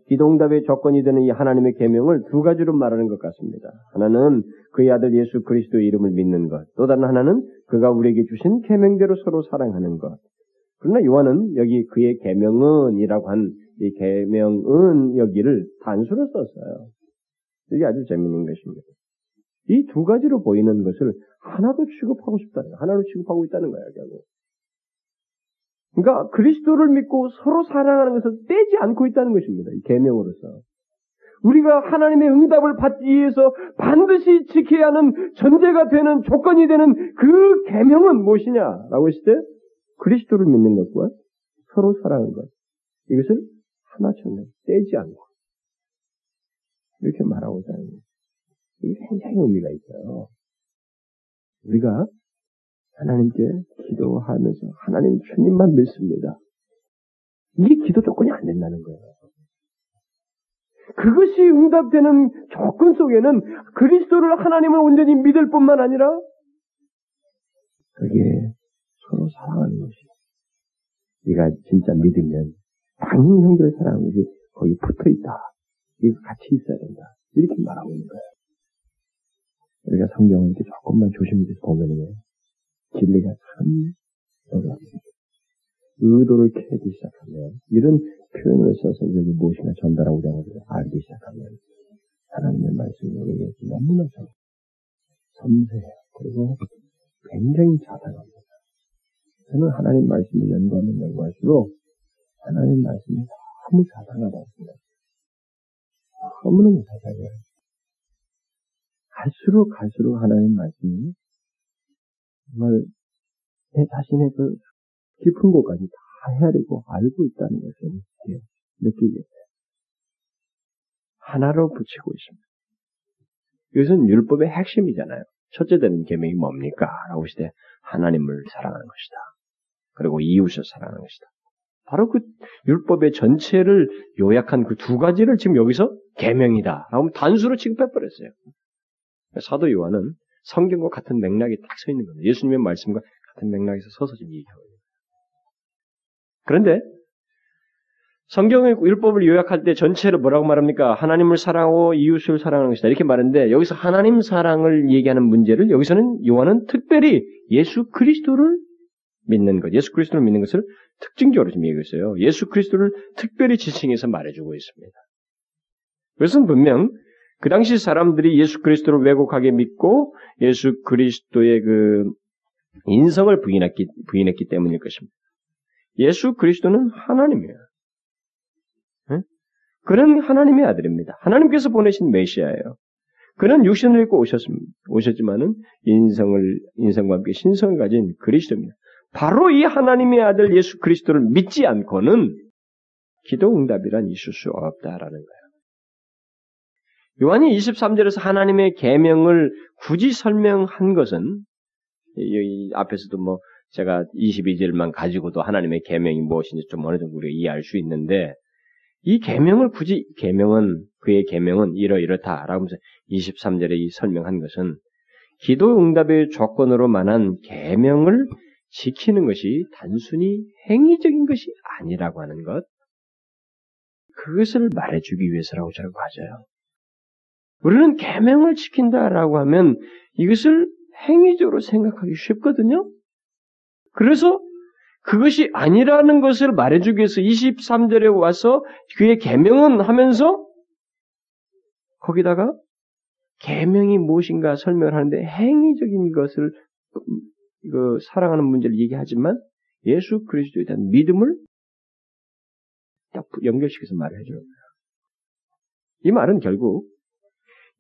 기동답의 조건이 되는 이 하나님의 계명을 두 가지로 말하는 것 같습니다. 하나는 그의 아들 예수 그리스도의 이름을 믿는 것, 또 다른 하나는 그가 우리에게 주신 계명대로 서로 사랑하는 것. 그러나 요한은 여기 그의 계명은이라고 한 이 계명은 여기를 단수로 썼어요. 이게 아주 재밌는 것입니다. 이 두 가지로 보이는 것을 하나도 취급하고 싶다. 하나로 취급하고 있다는 거예요, 결국. 그러니까 그리스도를 믿고 서로 사랑하는 것을 떼지 않고 있다는 것입니다. 이 계명으로서. 우리가 하나님의 응답을 받기 위해서 반드시 지켜야 하는 전제가 되는 조건이 되는 그 계명은 무엇이냐라고 했을 때 그리스도를 믿는 것과 서로 사랑하는 것 이것을 하나처럼 떼지 않고 이렇게 말하고 다니는 이게 굉장히 의미가 있어요. 우리가 하나님께 기도하면서 하나님 주님만 믿습니다. 이게 기도 조건이 안 된다는 거예요. 그것이 응답되는 조건 속에는 그리스도를 하나님을 온전히 믿을 뿐만 아니라 그게 서로 사랑하는 것이요. 네가 진짜 믿으면 당연히 형제를 사랑하는 것이 거기 붙어 있다. 이거 같이 있어야 된다. 이렇게 말하고 있는 거예요. 우리가 성경을 이렇게 조금만 조심해서 보면은 진리가 참 어렵습니다. 의도를 캐기 시작하면 이런 표현을 써서 여기 무엇이나 전달하고자 하는 알기 시작하면 하나님의 말씀이 우리에게 너무나 좀 섬세해요. 그리고 굉장히 자상합니다. 저는 하나님 말씀을 연구하면 연구할수록 하나님 말씀이 너무 자상하다고 생각해요. 너무너무 자상해요. 갈수록 갈수록 하나님 말씀이 정말 내 자신의 그 깊은 곳까지 다 헤아리고 알고 있다는 것을 느끼게 돼요. 하나로 붙이고 있습니다. 이것은 율법의 핵심이잖아요. 첫째 되는 계명이 뭡니까? 라고 했을 때 하나님을 사랑하는 것이다. 그리고 이웃을 사랑하는 것이다. 바로 그 율법의 전체를 요약한 그 두 가지를 지금 여기서 계명이다. 라고 단수로 취급해버렸어요. 사도 요한은 성경과 같은 맥락이 딱 서 있는 겁니다. 예수님의 말씀과 같은 맥락에서 서서 지금 얘기하고 있는 거예요. 그런데 성경의 율법을 요약할 때 전체를 뭐라고 말합니까? 하나님을 사랑하고 이웃을 사랑하는 것이다. 이렇게 말하는데 여기서 하나님 사랑을 얘기하는 문제를 여기서는 요한은 특별히 예수 그리스도를 믿는 것, 예수 그리스도를 믿는 것을 특징적으로 지금 얘기하고 있어요. 예수 그리스도를 특별히 지칭해서 말해주고 있습니다. 그것은 분명 그 당시 사람들이 예수 그리스도를 왜곡하게 믿고 예수 그리스도의 그 인성을 부인했기, 부인했기 때문일 것입니다. 예수 그리스도는 하나님이에요. 네? 그는 하나님의 아들입니다. 하나님께서 보내신 메시아예요. 그는 육신을 입고 오셨습니다. 오셨지만은 인성을 인성과 함께 신성을 가진 그리스도입니다. 바로 이 하나님의 아들 예수 그리스도를 믿지 않고는 기도 응답이란 있을 수 없다라는 거예요. 요한이 23절에서 하나님의 계명을 굳이 설명한 것은 여기 앞에서도 뭐 제가 22절만 가지고도 하나님의 계명이 무엇인지 좀 어느 정도 우리가 이해할 수 있는데 이 계명을 굳이 계명은 그의 계명은 이러이렇다라고 하면서 23절에 이 설명한 것은 기도 응답의 조건으로 만한 계명을 지키는 것이 단순히 행위적인 것이 아니라고 하는 것 그것을 말해주기 위해서라고 저는 봐져요. 우리는 계명을 지킨다라고 하면 이것을 행위적으로 생각하기 쉽거든요. 그래서 그것이 아니라는 것을 말해주기 위해서 23절에 와서 그의 계명은 하면서 거기다가 계명이 무엇인가 설명을 하는데 행위적인 것을 그 사랑하는 문제를 얘기하지만 예수 그리스도에 대한 믿음을 딱 연결시켜서 말을 해줘요. 이 말은 결국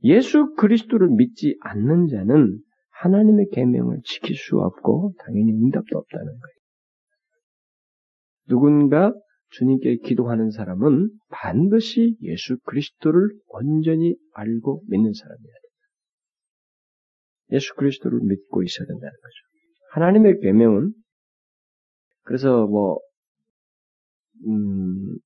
예수 그리스도를 믿지 않는 자는 하나님의 계명을 지킬 수 없고 당연히 응답도 없다는 거예요. 누군가 주님께 기도하는 사람은 반드시 예수 그리스도를 온전히 알고 믿는 사람이어야 됩니다. 예수 그리스도를 믿고 있어야 된다는 거죠. 하나님의 계명은 그래서 뭐 음,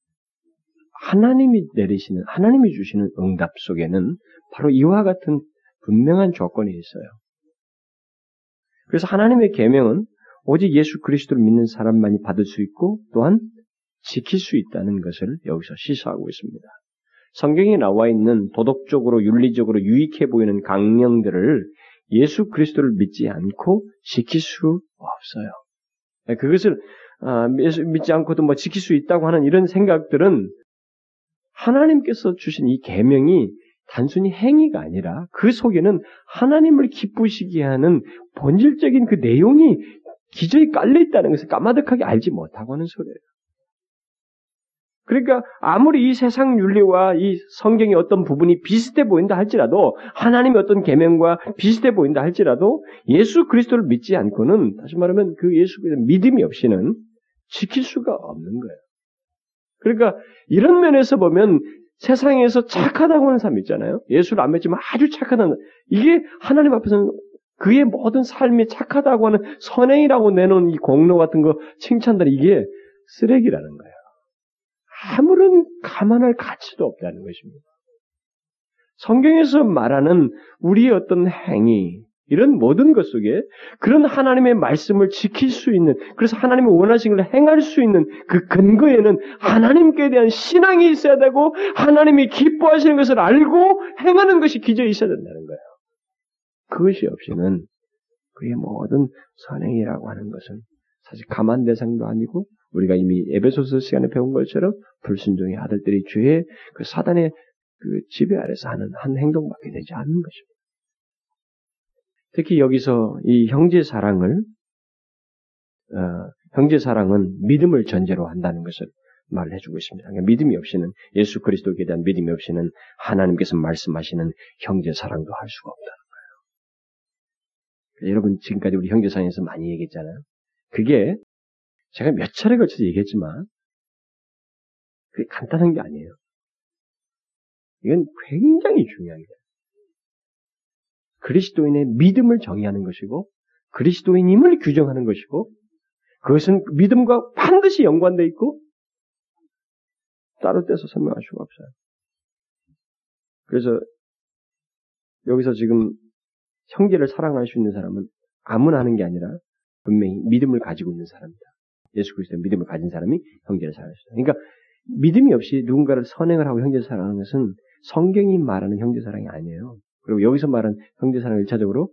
하나님이 내리시는 하나님이 주시는 응답 속에는 바로 이와 같은 분명한 조건이 있어요. 그래서 하나님의 계명은 오직 예수 그리스도를 믿는 사람만이 받을 수 있고 또한 지킬 수 있다는 것을 여기서 시사하고 있습니다. 성경에 나와 있는 도덕적으로 윤리적으로 유익해 보이는 강령들을 예수 그리스도를 믿지 않고 지킬 수 없어요. 네, 그것을 아, 믿지 않고도 뭐 지킬 수 있다고 하는 이런 생각들은 하나님께서 주신 이 계명이 단순히 행위가 아니라 그 속에는 하나님을 기쁘시게 하는 본질적인 그 내용이 기저에 깔려 있다는 것을 까마득하게 알지 못하고 하는 소리예요. 그러니까 아무리 이 세상 윤리와 이 성경의 어떤 부분이 비슷해 보인다 할지라도 하나님의 어떤 계명과 비슷해 보인다 할지라도 예수 그리스도를 믿지 않고는 다시 말하면 그 예수 믿음이 없이는 지킬 수가 없는 거예요. 그러니까 이런 면에서 보면 세상에서 착하다고 하는 사람 있잖아요. 예수를 안 믿지만 아주 착하다는 이게 하나님 앞에서는 그의 모든 삶이 착하다고 하는 선행이라고 내놓은 이 공로 같은 거 칭찬들이 이게 쓰레기라는 거예요. 아무런 감안할 가치도 없다는 것입니다. 성경에서 말하는 우리의 어떤 행위, 이런 모든 것 속에 그런 하나님의 말씀을 지킬 수 있는, 그래서 하나님의 원하신 걸 행할 수 있는 그 근거에는 하나님께 대한 신앙이 있어야 되고, 하나님이 기뻐하시는 것을 알고 행하는 것이 기저에 있어야 된다는 거예요. 그것이 없이는 그의 모든 선행이라고 하는 것은 사실 가만 대상도 아니고 우리가 이미 에베소서 시간에 배운 것처럼 불순종의 아들들이 죄의 그 사단의 그 지배 아래서 하는 한 행동밖에 되지 않는 것입니다. 특히 여기서 이 형제 사랑을 어, 형제 사랑은 믿음을 전제로 한다는 것을 말을 해주고 있습니다. 그러니까 믿음이 없이는 예수 그리스도에 대한 믿음이 없이는 하나님께서 말씀하시는 형제 사랑도 할 수가 없다는 거예요. 여러분 지금까지 우리 형제 사랑에서 많이 얘기했잖아요. 그게 제가 몇 차례 걸쳐서 얘기했지만 그게 간단한 게 아니에요. 이건 굉장히 거예요. 그리스도인의 믿음을 정의하는 것이고 그리스도인임을 규정하는 것이고 그것은 믿음과 반드시 연관되어 있고 따로 떼서 설명할 수가 없어요. 그래서 여기서 지금 형제를 사랑할 수 있는 사람은 아무나 하는 게 아니라 분명히 믿음을 가지고 있는 사람이다. 예수 그리스도의 믿음을 가진 사람이 형제를 사랑할 수 있다. 그러니까 믿음이 없이 누군가를 선행을 하고 형제를 사랑하는 것은 성경이 말하는 형제 사랑이 아니에요. 그리고 여기서 말하는 형제 사랑은 일차적으로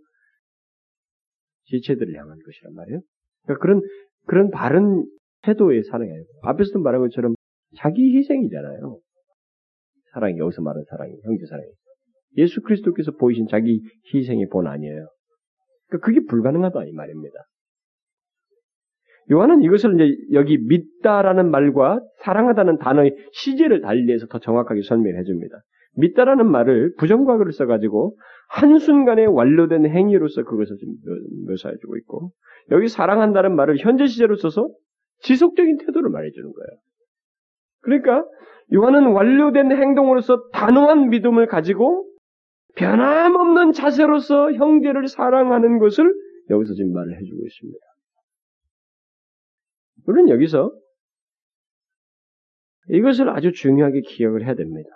지체들을 향한 것이란 말이에요. 그러니까 그런 그런 바른 태도의 사랑이에요. 앞에서도 말한 것처럼 자기 희생이잖아요. 사랑이 여기서 말하는 사랑이 형제 사랑이. 예수 그리스도께서 보이신 자기 희생의 본 아니에요. 그러니까 그게 불가능하다 이 말입니다. 요한은 이것을 이제 여기 믿다라는 말과 사랑하다는 단어의 시제를 달리해서 더 정확하게 설명해 줍니다. 믿다라는 말을 부정과거를 써가지고 한순간에 완료된 행위로서 그것을 좀 묘사해주고 있고 여기 사랑한다는 말을 현재 시제로 써서 지속적인 태도를 말해주는 거예요. 그러니까 요한은 완료된 행동으로서 단호한 믿음을 가지고 변함없는 자세로서 형제를 사랑하는 것을 여기서 지금 말을 해주고 있습니다. 물론 여기서 이것을 아주 중요하게 기억을 해야 됩니다.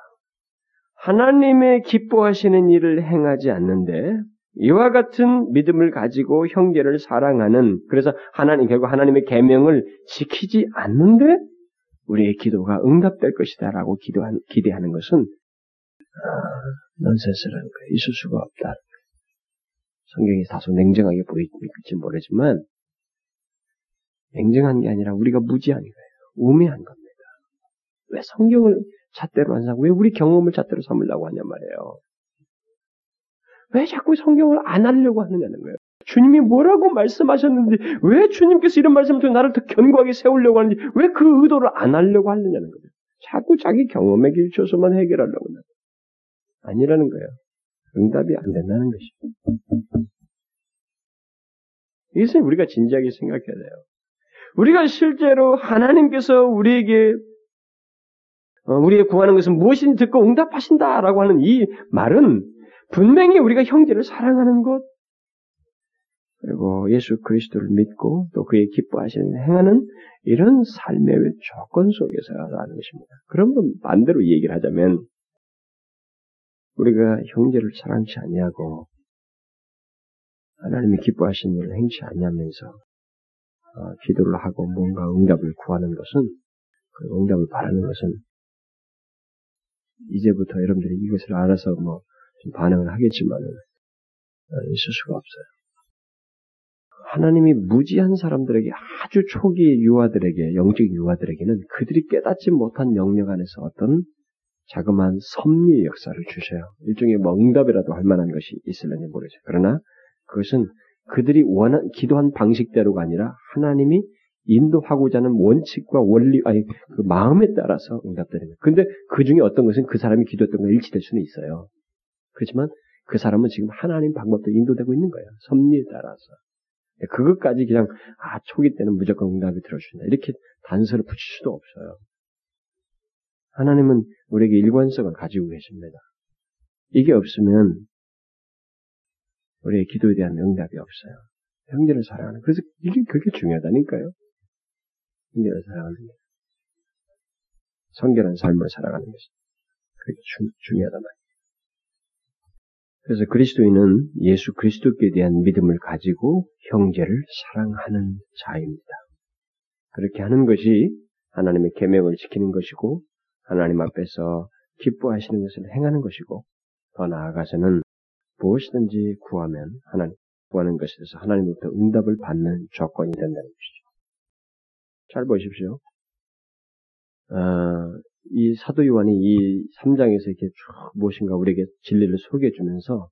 하나님의 기뻐하시는 일을 행하지 않는데 이와 같은 믿음을 가지고 형제를 사랑하는 그래서 하나님 결국 하나님의 계명을 지키지 않는데 우리의 기도가 응답될 것이다라고 기대하는 것은 아, 넌센스라는 거예요. 있을 수가 없다. 성경이 다소 냉정하게 보일지 모르지만 냉정한 게 아니라 우리가 무지한 거예요. 우매한 겁니다. 왜 성경을 잣대로 안 삼고 왜 우리 경험을 잣대로 삼으려고 하냐 말이에요. 왜 자꾸 성경을 안 하려고 하느냐는 거예요. 주님이 뭐라고 말씀하셨는지, 왜 주님께서 이런 말씀을 통해 나를 더 견고하게 세우려고 하는지, 왜 그 의도를 안 하려고 하느냐는 거예요. 자꾸 자기 경험에 길쳐서만 해결하려고 하는 아니라는 거예요. 응답이 안 된다는 것이죠. 이것을 우리가 진지하게 생각해야 돼요. 우리가 실제로 하나님께서 우리에게 어, 우리의 구하는 것은 무엇인지 듣고 응답하신다라고 하는 이 말은 분명히 우리가 형제를 사랑하는 것, 그리고 예수 그리스도를 믿고 또 그의 기뻐하시는 행하는 이런 삶의 조건 속에서라는 것입니다. 그러면 반대로 얘기를 하자면 우리가 형제를 사랑치 아니하고 하나님이 기뻐하시는 일을 행치 아니하면서 어, 기도를 하고 뭔가 응답을 구하는 것은 그 응답을 바라는 것은 이제부터 여러분들이 이것을 알아서 뭐 반응을 하겠지만 어, 있을 수가 없어요. 하나님이 무지한 사람들에게 아주 초기 유아들에게 영적 유아들에게는 그들이 깨닫지 못한 영역 안에서 어떤 자그마한 섭리의 역사를 주셔요. 일종의 뭐 응답이라도 할 만한 것이 있을는지 모르죠. 그러나 그것은 그들이 원한 기도한 방식대로가 아니라 하나님이 인도하고자 하는 원칙과 원리, 아니, 그 마음에 따라서 응답드립니다. 근데 그 중에 어떤 것은 그 사람이 기도했던 것과 일치될 수는 있어요. 그렇지만 그 사람은 지금 하나님 방법도 인도되고 있는 거예요. 섭리에 따라서. 그것까지 그냥, 아, 초기 때는 무조건 응답이 들어주신다. 이렇게 단서를 붙일 수도 없어요. 하나님은 우리에게 일관성을 가지고 계십니다. 이게 없으면 우리의 기도에 대한 응답이 없어요. 형제를 사랑하는. 그래서 이게 그렇게 중요하다니까요. 형제를 사랑하는 게. 성결한 삶을 살아가는 것이 그렇게 주, 중요하단 말이에요. 그래서 그리스도인은 예수 그리스도께 대한 믿음을 가지고 형제를 사랑하는 자입니다. 그렇게 하는 것이 하나님의 계명을 지키는 것이고 하나님 앞에서 기뻐하시는 것을 행하는 것이고 더 나아가서는 무엇이든지 구하면 하나님 구하는 것에 대해서 하나님부터 응답을 받는 조건이 된다는 것이죠. 잘 보십시오. 어, 이 사도 요한이 이 3장에서 이렇게 쭉 무엇인가 우리에게 진리를 소개해 주면서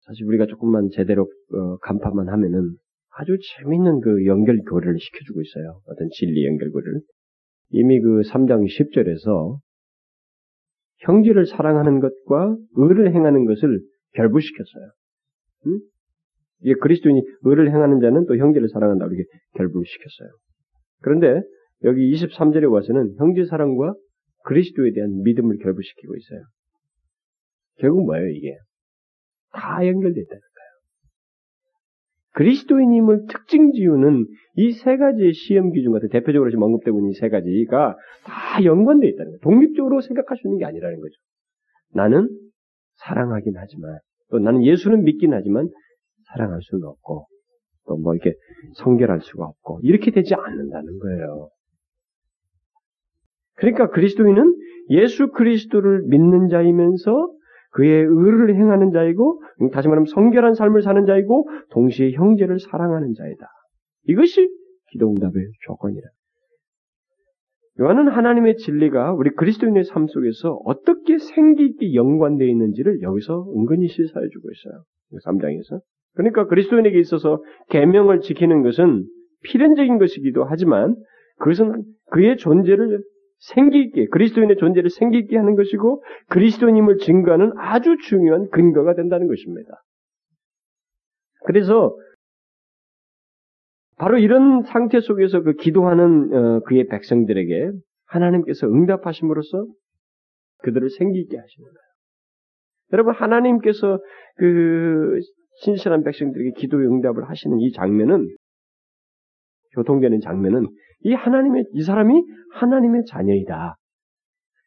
사실 우리가 조금만 제대로 어, 간파만 하면은 아주 재밌는 그 연결고리를 시켜주고 있어요. 어떤 진리 연결고리를. 이미 그 3장 10절에서 형제를 사랑하는 것과 의를 행하는 것을 결부시켰어요. 응? 이게 그리스도인이 의를 행하는 자는 또 형제를 사랑한다 이렇게 결부시켰어요. 그런데 여기 23절에 와서는 형제 사랑과 그리스도에 대한 믿음을 결부시키고 있어요. 결국 뭐예요, 이게? 다 연결되어 있다는 거예요. 그리스도인임을 특징 지우는 이 세 가지의 시험 기준 같은 대표적으로 지금 언급되고 있는 이 세 가지가 다 연관되어 있다는 거예요. 독립적으로 생각할 수 있는 게 아니라는 거죠. 나는 사랑하긴 하지만, 또 나는 예수는 믿긴 하지만, 사랑할 수는 없고, 또 뭐 이렇게 성결할 수가 없고, 이렇게 되지 않는다는 거예요. 그러니까 그리스도인은 예수 그리스도를 믿는 자이면서 그의 의를 행하는 자이고 다시 말하면 성결한 삶을 사는 자이고 동시에 형제를 사랑하는 자이다. 이것이 기도응답의 조건이라. 요한은 하나님의 진리가 우리 그리스도인의 삶 속에서 어떻게 생기 있게 연관되어 있는지를 여기서 은근히 시사해 주고 있어요. 3장에서. 그러니까 그리스도인에게 있어서 계명을 지키는 것은 필연적인 것이기도 하지만 그것은 그의 존재를 생기 있게 그리스도인의 존재를 생기 있게 하는 것이고 그리스도인임을 증거하는 아주 중요한 근거가 된다는 것입니다. 그래서 바로 이런 상태 속에서 그 기도하는 어, 그의 백성들에게 하나님께서 응답하심으로써 그들을 생기 있게 하시는 거예요. 여러분 하나님께서 그 신실한 백성들에게 기도의 응답을 하시는 이 장면은 교통되는 장면은 이 하나님의 이 사람이 하나님의 자녀이다.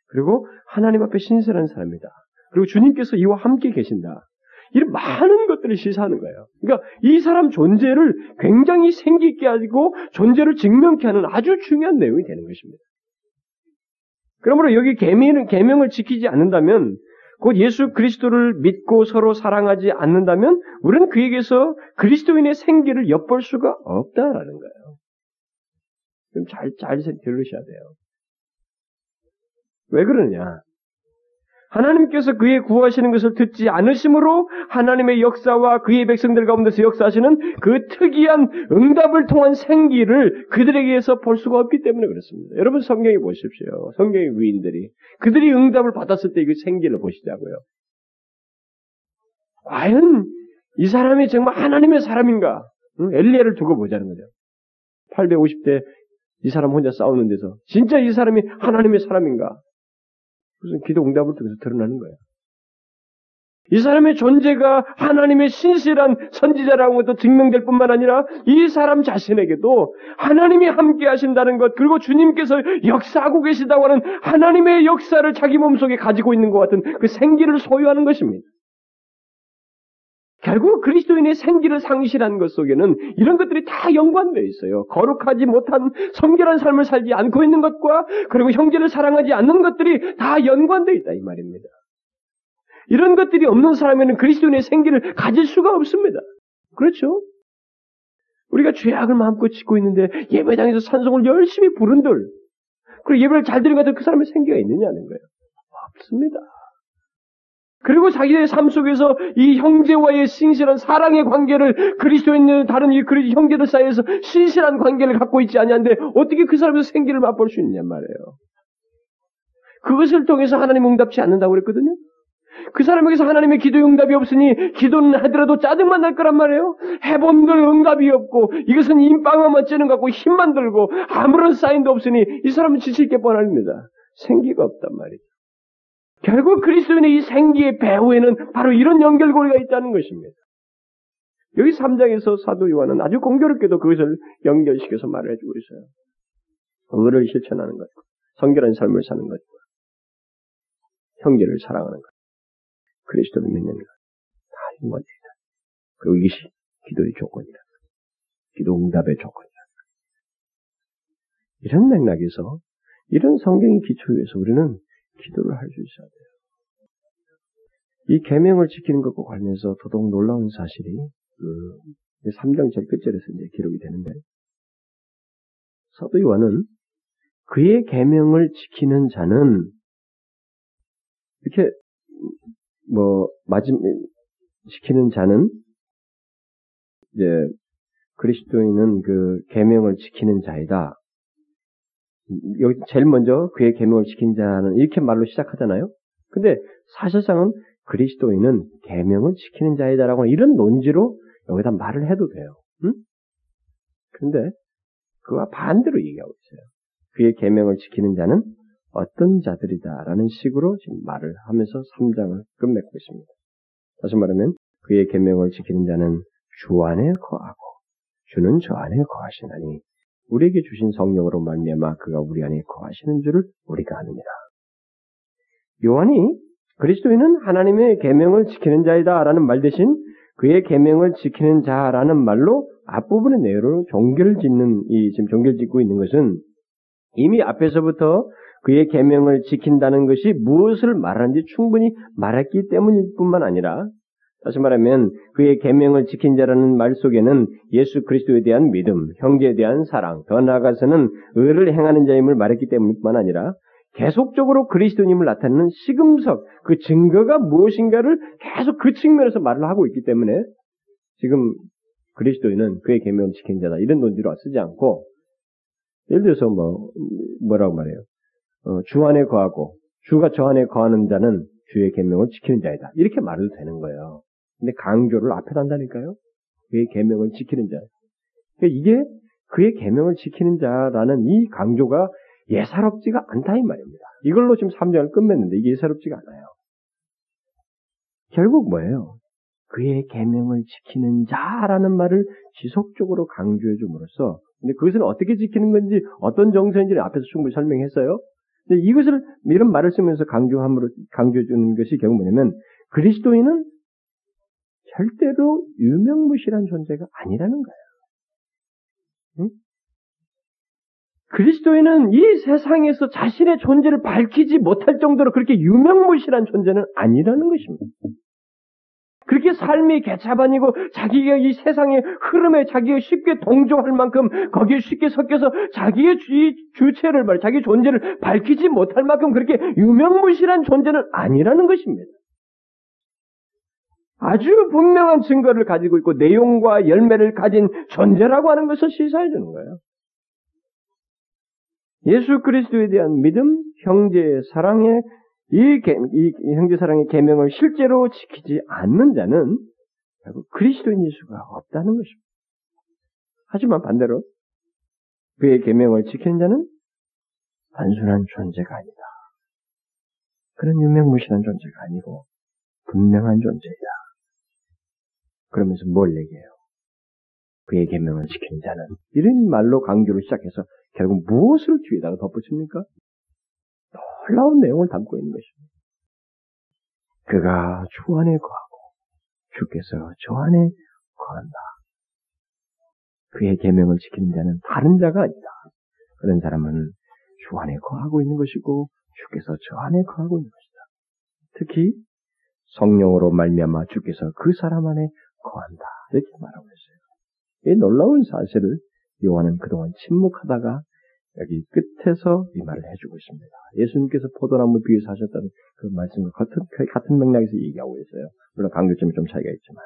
그리고 하나님 앞에 신실한 사람이다. 그리고 주님께서 이와 함께 계신다. 이런 많은 것들을 시사하는 거예요. 그러니까 이 사람 존재를 굉장히 생기 있게 하고 존재를 증명케 하는 아주 중요한 내용이 되는 것입니다. 그러므로 여기 계명을, 계명을 지키지 않는다면 곧 예수 그리스도를 믿고 서로 사랑하지 않는다면 우리는 그에게서 그리스도인의 생기를 엿볼 수가 없다라는 거예요. 좀 잘, 잘 들으셔야 돼요. 왜 그러냐? 하나님께서 그의 구하시는 것을 듣지 않으심으로 하나님의 역사와 그의 백성들 가운데서 역사하시는 그 특이한 응답을 통한 생기를 그들에게서 볼 수가 없기 때문에 그렇습니다. 여러분 성경에 보십시오. 성경의 위인들이 그들이 응답을 받았을 때 그 생기를 보시자고요. 과연 이 사람이 정말 하나님의 사람인가? 엘리야를 두고 보자는 거죠. 850대 이 사람 혼자 싸우는 데서 진짜 이 사람이 하나님의 사람인가? 무슨 기도 응답을 통해서 드러나는 거예요. 이 사람의 존재가 하나님의 신실한 선지자라는 것도 증명될 뿐만 아니라 이 사람 자신에게도 하나님이 함께 하신다는 것, 그리고 주님께서 역사하고 계시다고 하는 하나님의 역사를 자기 몸속에 가지고 있는 것 같은 그 생기를 소유하는 것입니다. 결국 그리스도인의 생기를 상실한 것 속에는 이런 것들이 다 연관되어 있어요. 거룩하지 못한 성결한 삶을 살지 않고 있는 것과 그리고 형제를 사랑하지 않는 것들이 다 연관되어 있다 이 말입니다. 이런 것들이 없는 사람에는 그리스도인의 생기를 가질 수가 없습니다. 그렇죠? 우리가 죄악을 마음껏 짓고 있는데 예배당에서 찬송을 열심히 부른들 그리고 예배를 잘 드리는 것들 그 사람의 생기가 있느냐는 거예요. 없습니다. 그리고 자기의 삶 속에서 이 형제와의 신실한 사랑의 관계를 그리스도인들 다른 이 형제들 사이에서 신실한 관계를 갖고 있지 않냐는데 어떻게 그 사람에서 생기를 맛볼 수 있느냐 말이에요. 그것을 통해서 하나님 응답치 않는다고 그랬거든요. 그 사람에게서 하나님의 기도 응답이 없으니 기도는 하더라도 짜증만 날 거란 말이에요. 해본들 응답이 없고 이것은 임빵만 찌는 것 같고 힘만 들고 아무런 사인도 없으니 이 사람은 지칠 게 뻔합니다. 생기가 없단 말이죠. 결국 그리스도인의 이 생기의 배후에는 바로 이런 연결고리가 있다는 것입니다. 여기 3장에서 사도 요한은 아주 공교롭게도 그것을 연결시켜서 말을 해주고 있어요. 의를 실천하는 것, 성결한 삶을 사는 것, 형제를 사랑하는 것, 그리스도를 믿는 것, 다 연관되다. 그리고 이것이 기도의 조건이다. 기도 응답의 조건이다. 이런 맥락에서 이런 성경의 기초에서 우리는 기도를 할 수 있어야 돼요. 이 계명을 지키는 것과 관련해서 더더욱 놀라운 사실이 그 3장 제일 끝절에서 이제 기록이 되는데 사도 요한은 그의 계명을 지키는 자는 이렇게 뭐 마지막 지키는 자는 이제 그리스도인은 그 계명을 지키는 자이다. 여기 제일 먼저 그의 계명을 지킨 자는 이렇게 말로 시작하잖아요. 근데 사실상은 그리스도인은 계명을 지키는 자이다라고 이런 논지로 여기다 말을 해도 돼요. 응? 근데 그와 반대로 얘기하고 있어요. 그의 계명을 지키는 자는 어떤 자들이다라는 식으로 지금 말을 하면서 3장을 끝맺고 있습니다. 다시 말하면 그의 계명을 지키는 자는 주 안에 거하고 주는 저 안에 거하시나니 우리에게 주신 성령으로 말미암아 그가 우리 안에 거하시는 줄을 우리가 아느니라. 요한이 그리스도인은 하나님의 계명을 지키는 자이다라는 말 대신 그의 계명을 지키는 자라는 말로 앞부분의 내용으로 종결 짓는 이 지금 종결 짓고 있는 것은 이미 앞에서부터 그의 계명을 지킨다는 것이 무엇을 말하는지 충분히 말했기 때문일 뿐만 아니라 다시 말하면 그의 계명을 지킨 자라는 말 속에는 예수 그리스도에 대한 믿음, 형제에 대한 사랑, 더 나아가서는 의를 행하는 자임을 말했기 때문뿐만 아니라 계속적으로 그리스도님을 나타내는 시금석, 그 증거가 무엇인가를 계속 그 측면에서 말을 하고 있기 때문에 지금 그리스도인은 그의 계명을 지킨 자다 이런 논지로 쓰지 않고 예를 들어서 뭐 뭐라고 말해요? 어, 주 안에 거하고 주가 저 안에 거하는 자는 주의 계명을 지키는 자이다 이렇게 말해도 되는 거예요. 근데 강조를 앞에 단다니까요. 그의 계명을 지키는 자. 그러니까 이게 그의 계명을 지키는 자라는 이 강조가 예사롭지가 않다 이 말입니다. 이걸로 지금 3장을 끝맺는데 이게 예사롭지가 않아요. 결국 뭐예요? 그의 계명을 지키는 자라는 말을 지속적으로 강조해 줌으로써 근데 그것은 어떻게 지키는 건지 어떤 정서인지를 앞에서 충분히 설명했어요. 근데 이것을 이런 말을 쓰면서 강조함으로 강조해 주는 것이 결국 뭐냐면 그리스도인은 절대로 유명무실한 존재가 아니라는 거예요. 응? 그리스도인은 이 세상에서 자신의 존재를 밝히지 못할 정도로 그렇게 유명무실한 존재는 아니라는 것입니다. 그렇게 삶이 개차반이고 자기가 이 세상의 흐름에 자기가 쉽게 동조할 만큼 거기에 쉽게 섞여서 자기의 주, 체를 말, 자기 존재를 밝히지 못할 만큼 그렇게 유명무실한 존재는 아니라는 것입니다. 아주 분명한 증거를 가지고 있고 내용과 열매를 가진 존재라고 하는 것을 시사해 주는 거예요. 예수 그리스도에 대한 믿음, 형제의 사랑의 이, 이 형제 사랑의 계명을 실제로 지키지 않는 자는 결국 그리스도인 예수가 없다는 것입니다. 하지만 반대로 그의 계명을 지키는 자는 단순한 존재가 아니다. 그런 유명무실한 존재가 아니고 분명한 존재이다. 그러면서 뭘 얘기해요? 그의 계명을 지키는 자는 이런 말로 강조를 시작해서 결국 무엇을 뒤에다가 덧붙입니까? 놀라운 내용을 담고 있는 것입니다. 그가 주 안에 거하고 주께서 저 안에 거한다. 그의 계명을 지키는 자는 다른 자가 아니다. 그런 사람은 주 안에 거하고 있는 것이고 주께서 저 안에 거하고 있는 것이다. 특히 성령으로 말미암아 주께서 그 사람 안에 거한다. 이렇게 말하고 있어요. 이 놀라운 사실을 요한은 그동안 침묵하다가 여기 끝에서 이 말을 해주고 있습니다. 예수님께서 포도나무 비유에서 하셨던 그 말씀과 같은, 같은 맥락에서 얘기하고 있어요. 물론 강조점이 좀 차이가 있지만.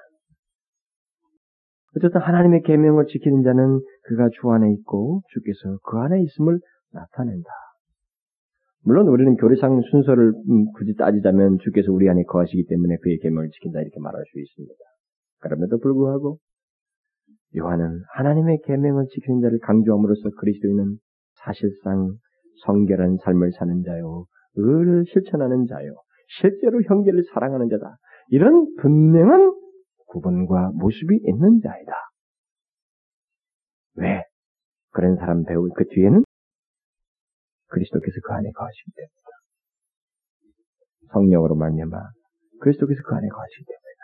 어쨌든 하나님의 계명을 지키는 자는 그가 주 안에 있고 주께서 그 안에 있음을 나타낸다. 물론 우리는 교리상 순서를 음, 굳이 따지자면 주께서 우리 안에 거하시기 때문에 그의 계명을 지킨다 이렇게 말할 수 있습니다. 그럼에도 불구하고 요한은 하나님의 계명을 지키는 자를 강조함으로써 그리스도인은 사실상 성결한 삶을 사는 자요, 의를 실천하는 자요, 실제로 형제를 사랑하는 자다. 이런 분명한 구분과 모습이 있는 자이다. 왜? 그런 사람 배우 그 뒤에는 그리스도께서 그 안에 거하시기 때문이다. 성령으로 말미암아 그리스도께서 그 안에 거하시기 때문이다.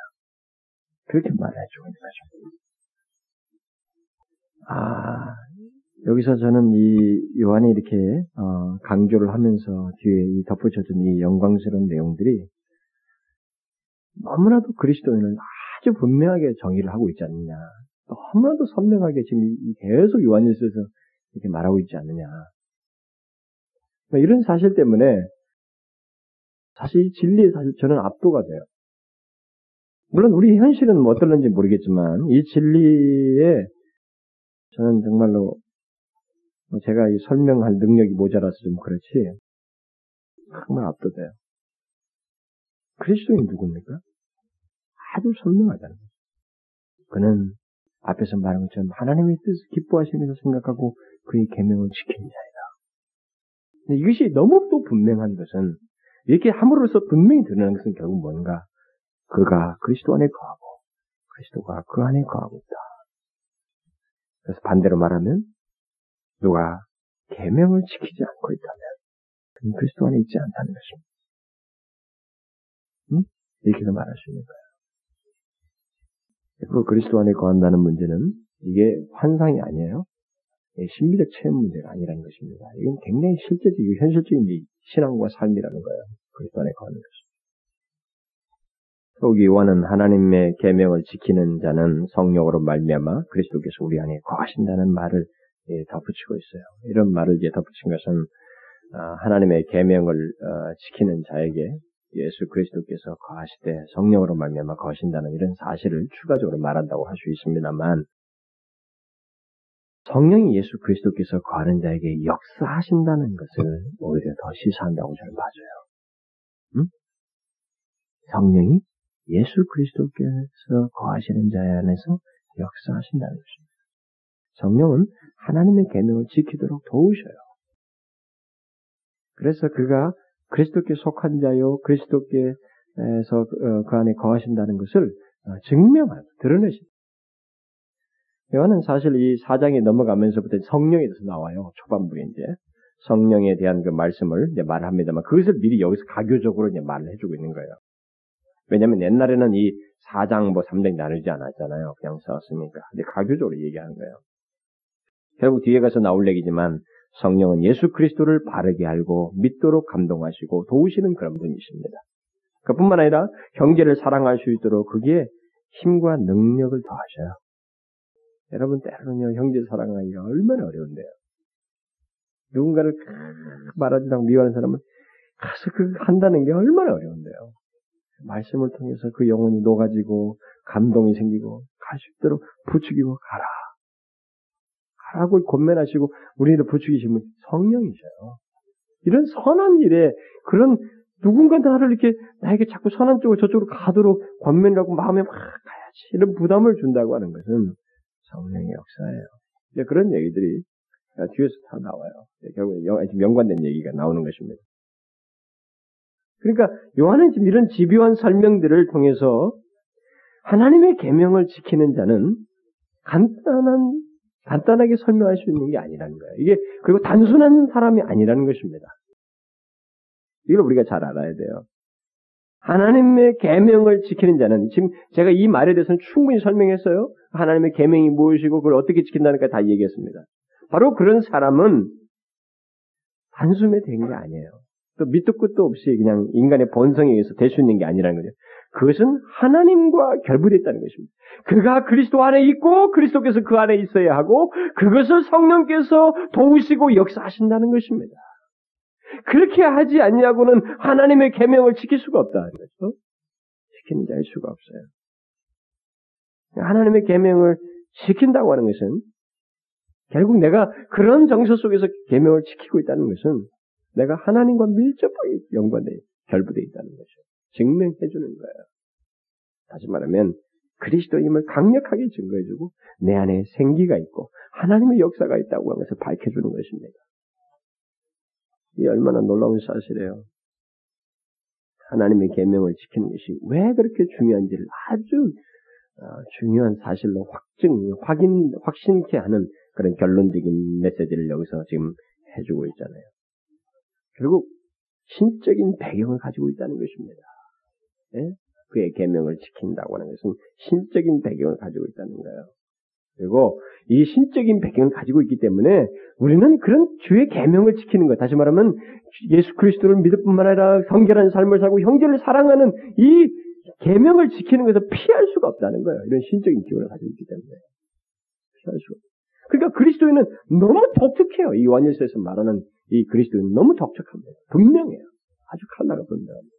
그렇게 말해주고 있는 거죠. 아, 여기서 저는 이 요한이 이렇게 어, 강조를 하면서 뒤에 이 덧붙여준 이 영광스러운 내용들이 너무나도 그리스도인을 아주 분명하게 정의를 하고 있지 않느냐. 너무나도 선명하게 지금 계속 요한일서에서 이렇게 말하고 있지 않느냐. 뭐 이런 사실 때문에 사실 진리에 사실 저는 압도가 돼요. 물론 우리 현실은 뭐 어떨는지 모르겠지만 이 진리에 저는 정말로 뭐 제가 이 설명할 능력이 모자라서 좀 그렇지 정말 압도돼요. 그리스도인 누굽니까? 아주 선명하다는 거죠. 그는 앞에서 말한 것처럼 하나님의 뜻을 기뻐하시면서 생각하고 그의 계명을 지키는 자이다. 이것이 너무 또 분명한 것은 이렇게 함으로써 분명히 드러나는 것은 결국 뭔가 그가 그리스도 안에 거하고 그리스도가 그 안에 거하고 있다. 그래서 반대로 말하면 누가 계명을 지키지 않고 있다면 그는 그리스도 안에 있지 않다는 것입니다. 응? 이렇게도 말할 수 있는 거예요. 그 그리스도 안에 거한다는 문제는 이게 환상이 아니에요. 신비적 체험 문제가 아니라는 것입니다. 이건 굉장히 실제적이고 현실적인 신앙과 삶이라는 거예요. 그리스도 안에 거하는 것입 요한은 하나님의 계명을 지키는 자는 성령으로 말미암아 그리스도께서 우리 안에 거하신다는 말을 예, 덧붙이고 있어요. 이런 말을 이제 덧붙인 것은 아, 하나님의 계명을 어, 지키는 자에게 예수 그리스도께서 거하시되 성령으로 말미암아 거하신다는 이런 사실을 추가적으로 말한다고 할 수 있습니다만 성령이 예수 그리스도께서 거하는 자에게 역사하신다는 것을 오히려 더 시사한다고 저는 봐줘요. 응? 성령이 예수 그리스도께서 거하시는 자 안에서 역사하신다는 것입니다. 성령은 하나님의 계명을 지키도록 도우셔요. 그래서 그가 그리스도께 속한 자요, 그리스도께서 어, 그 안에 거하신다는 것을 어, 증명하고 드러내십니다. 요한은 사실 이 사장에 넘어가면서부터 성령에 대해서 나와요. 초반부에 이제 성령에 대한 그 말씀을 이제 말합니다만 그것을 미리 여기서 가교적으로 이제 말을 해주고 있는 거예요. 왜냐하면 옛날에는 이 4장 뭐 3장 나누지 않았잖아요. 그냥 썼으니까. 근데 가교적으로 얘기하는 거예요. 결국 뒤에 가서 나올 얘기지만 성령은 예수 그리스도를 바르게 알고 믿도록 감동하시고 도우시는 그런 분이십니다. 그뿐만 아니라 형제를 사랑할 수 있도록 그게 힘과 능력을 더하셔요. 여러분 때로는요 형제 사랑하기가 얼마나 어려운데요. 누군가를 말하지도 않고 미워하는 사람은 가서 그 한다는 게 얼마나 어려운데요. 말씀을 통해서 그 영혼이 녹아지고 감동이 생기고 있도록 부추기고 가라. 가라고 권면하시고 우리를 부추기시면 성령이셔요. 이런 선한 일에 그런 누군가 나를 이렇게 나에게 자꾸 선한 쪽으로 저쪽으로 가도록 권면이라고 마음에 막 가야지 이런 부담을 준다고 하는 것은 성령의 역사예요. 그런 얘기들이 뒤에서 다 나와요. 결국 연관된 얘기가 나오는 것입니다. 그러니까 요한은 지금 이런 집요한 설명들을 통해서 하나님의 계명을 지키는 자는 간단한 간단하게 설명할 수 있는 게 아니라는 거예요. 이게 그리고 단순한 사람이 아니라는 것입니다. 이걸 우리가 잘 알아야 돼요. 하나님의 계명을 지키는 자는 지금 제가 이 말에 대해서는 충분히 설명했어요. 하나님의 계명이 무엇이고 그걸 어떻게 지킨다는 까다 얘기했습니다. 바로 그런 사람은 단숨에 된 게 아니에요. 또 밑도 끝도 없이 그냥 인간의 본성에 의해서 될 수 있는 게 아니라는 거죠. 그것은 하나님과 결부됐다는 것입니다. 그가 그리스도 안에 있고 그리스도께서 그 안에 있어야 하고 그것을 성령께서 도우시고 역사하신다는 것입니다. 그렇게 하지 않냐고는 하나님의 계명을 지킬 수가 없다는 거죠. 지키는 자일 수가 없어요. 하나님의 계명을 지킨다고 하는 것은 결국 내가 그런 정서 속에서 계명을 지키고 있다는 것은 내가 하나님과 밀접하게 연관돼 결부돼 있다는 거죠. 증명해 주는 거예요. 다시 말하면 그리스도임을 강력하게 증거해주고 내 안에 생기가 있고 하나님의 역사가 있다고 하는 것을 밝혀주는 것입니다. 이 얼마나 놀라운 사실이에요. 하나님의 계명을 지키는 것이 왜 그렇게 중요한지를 아주 어, 중요한 사실로 확증, 확인, 확신케 하는 그런 결론적인 메시지를 여기서 지금 해주고 있잖아요. 결국 신적인 배경을 가지고 있다는 것입니다. 예? 그의 계명을 지킨다고 하는 것은 신적인 배경을 가지고 있다는 거예요. 그리고 이 신적인 배경을 가지고 있기 때문에 우리는 그런 주의 계명을 지키는 것, 다시 말하면 예수 그리스도를 믿을 뿐만 아니라 성결한 삶을 살고 형제를 사랑하는 이 계명을 지키는 것을 피할 수가 없다는 거예요. 이런 신적인 기원을 가지고 있기 때문에 피할 수가. 그러니까 그리스도인은 너무 독특해요. 이 완일서에서 말하는 이 그리스도인은 너무 독특합니다. 분명해요. 아주 칼라가 분명합니다.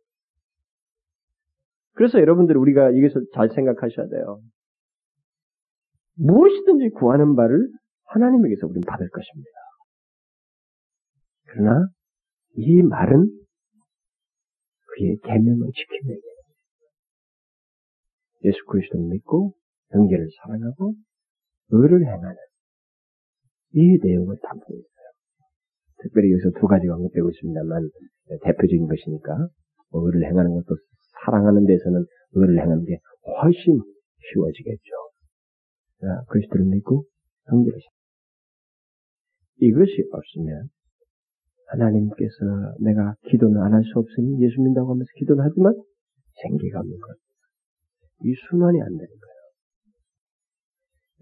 그래서 여러분들 우리가 이것을 잘 생각하셔야 돼요. 무엇이든지 구하는 바를 하나님에게서 우리는 받을 것입니다. 그러나 이 말은 그의 계명을 지키는 게 예수 그리스도를 믿고 형제를 사랑하고 의를 행하는 이 내용을 담고 있어요. 특별히 여기서 두 가지가 언급되고 있습니다만 대표적인 것이니까 의를 행하는 것도 사랑하는 데서는 의를 행하는 게 훨씬 쉬워지겠죠. 자, 그리스도를 믿고 형제를 이것이 없으면 하나님께서 내가 기도는 안 할 수 없으니 예수 믿는다고 하면서 기도는 하지만 생기가 없는 것. 이 순환이 안 되는 거예요.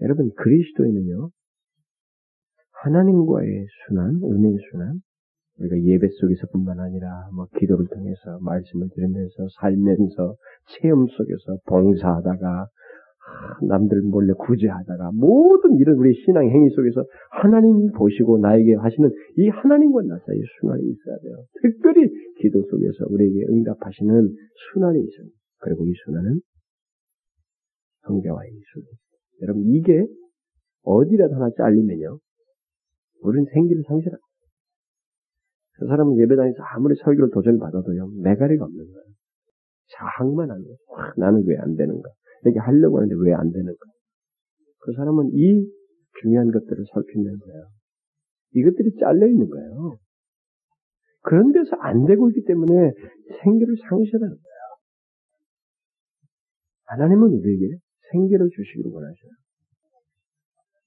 여러분 그리스도에는요 하나님과의 순환, 은혜의 순환, 우리가 예배 속에서뿐만 아니라 뭐 기도를 통해서 말씀을 들으면서 살면서 체험 속에서 봉사하다가 남들 몰래 구제하다가 모든 이런 우리 신앙 행위 속에서 하나님 보시고 나에게 하시는 이 하나님과 나 사이에 순환이 있어야 돼요. 특별히 기도 속에서 우리에게 응답하시는 순환이 있어요. 그리고 이 순환은 성자와의 순환. 여러분 이게 어디라도 하나 잘리면요. 우리는 생기를 상실합니다. 그 사람은 예배당에서 아무리 설교를 도전을 받아도요, 매가리가 없는 거예요. 자학만 하는 거예요. 나는 왜 안 되는가? 이렇게 하려고 하는데 왜 안 되는가? 그 사람은 이 중요한 것들을 살피는 거예요. 이것들이 잘려 있는 거예요. 그런 데서 안 되고 있기 때문에 생기를 상실하는 거예요. 하나님은 우리에게 생기를 주시기를 원하셔요.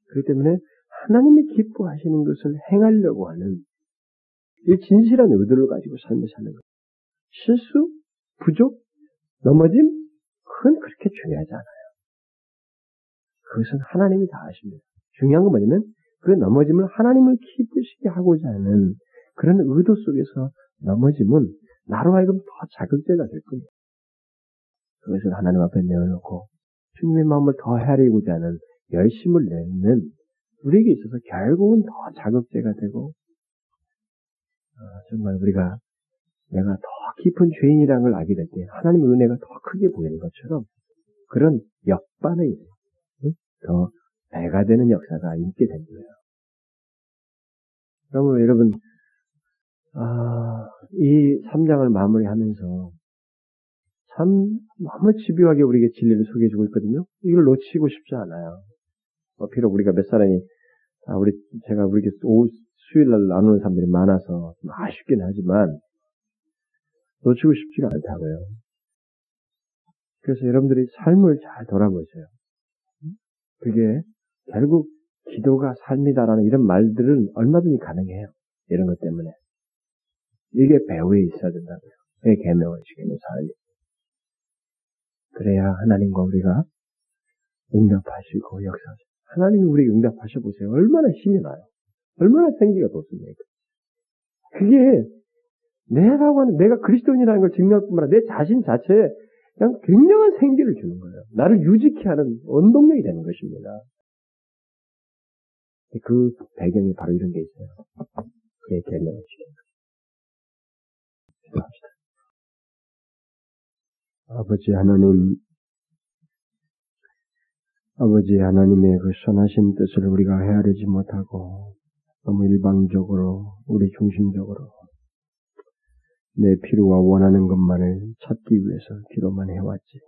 그렇기 때문에 하나님이 기뻐하시는 것을 행하려고 하는 이 진실한 의도를 가지고 삶을 사는 거예요. 실수, 부족, 넘어짐, 그건 그렇게 중요하지 않아요. 그것은 하나님이 다 아십니다. 중요한 건 뭐냐면 그 넘어짐을 하나님을 기쁘시게 하고자 하는 그런 의도 속에서 넘어짐은 나로 하여금 더 자극제가 될 거예요. 그것을 하나님 앞에 내어놓고 주님의 마음을 더 헤아리고자 하는 열심을 내는 우리에게 있어서 결국은 더 자극제가 되고 어, 정말 우리가 내가 더 깊은 죄인이라는 걸 알게 될 때 하나님의 은혜가 더 크게 보이는 것처럼 그런 역반의 더 배가 되는 역사가 있게 된 거예요. 그러면 여러분 아, 이 3장을 마무리하면서 참 너무 집요하게 우리에게 진리를 소개해주고 있거든요. 이걸 놓치고 싶지 않아요. 어, 비록 우리가 몇 사람이 아, 우리 제가 우리에게 오, 수요일날 나누는 사람들이 많아서 좀 아쉽긴 하지만 놓치고 싶지가 않다고요. 그래서 여러분들이 삶을 잘 돌아보세요. 그게 결국 기도가 삶이다라는 이런 말들은 얼마든지 가능해요. 이런 것 때문에. 이게 배후에 있어야 된다고요. 왜 개명을 지키는 삶이. 그래야 하나님과 우리가 응답하시고 역사하시고 하나님이 우리에게 응답하셔 보세요. 얼마나 힘이 나요. 얼마나 생기가 돋습니까? 그게 내라고 하는 내가 그리스도인이라는 걸 증명할 뿐만 아니라 내 자신 자체에 그냥 굉장한 생기를 주는 거예요. 나를 유지케 하는 원동력이 되는 것입니다. 그 배경이 바로 이런 게 있어요. 그의 개명을 지키는 것. 합시다. 아버지 하나님, 아버지 하나님의 그 선하신 뜻을 우리가 헤아리지 못하고 너무 일방적으로 우리 중심적으로 내 필요와 원하는 것만을 찾기 위해서 기도만 해왔지.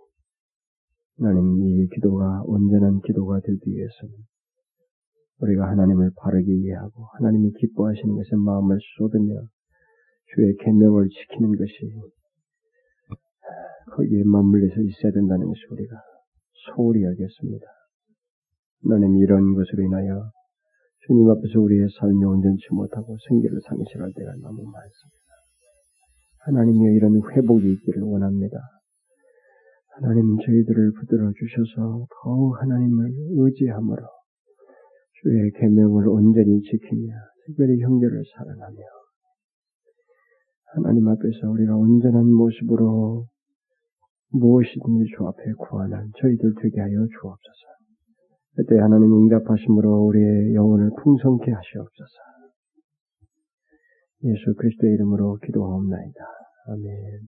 하나님 이 기도가 온전한 기도가 되기 위해서는 우리가 하나님을 바르게 이해하고 하나님이 기뻐하시는 것에 마음을 쏟으며 주의 계명을 지키는 것이 거기에 맞물려서 있어야 된다는 것을 우리가 소홀히 알겠습니다. 하나님 이런 것으로 인하여 주님 앞에서 우리의 삶이 온전치 못하고 생기를 상실할 때가 너무 많습니다. 하나님의 이런 회복이 있기를 원합니다. 하나님은 저희들을 붙들어 주셔서 더욱 하나님을 의지함으로 주의 계명을 온전히 지키며 특별히 형제를 사랑하며 하나님 앞에서 우리가 온전한 모습으로 무엇이든지 주 앞에 구하는 저희들 되게 하여 주옵소서. 그때 하나님 응답하심으로 우리의 영혼을 풍성케 하시옵소서. 예수 그리스도의 이름으로 기도하옵나이다. 아멘.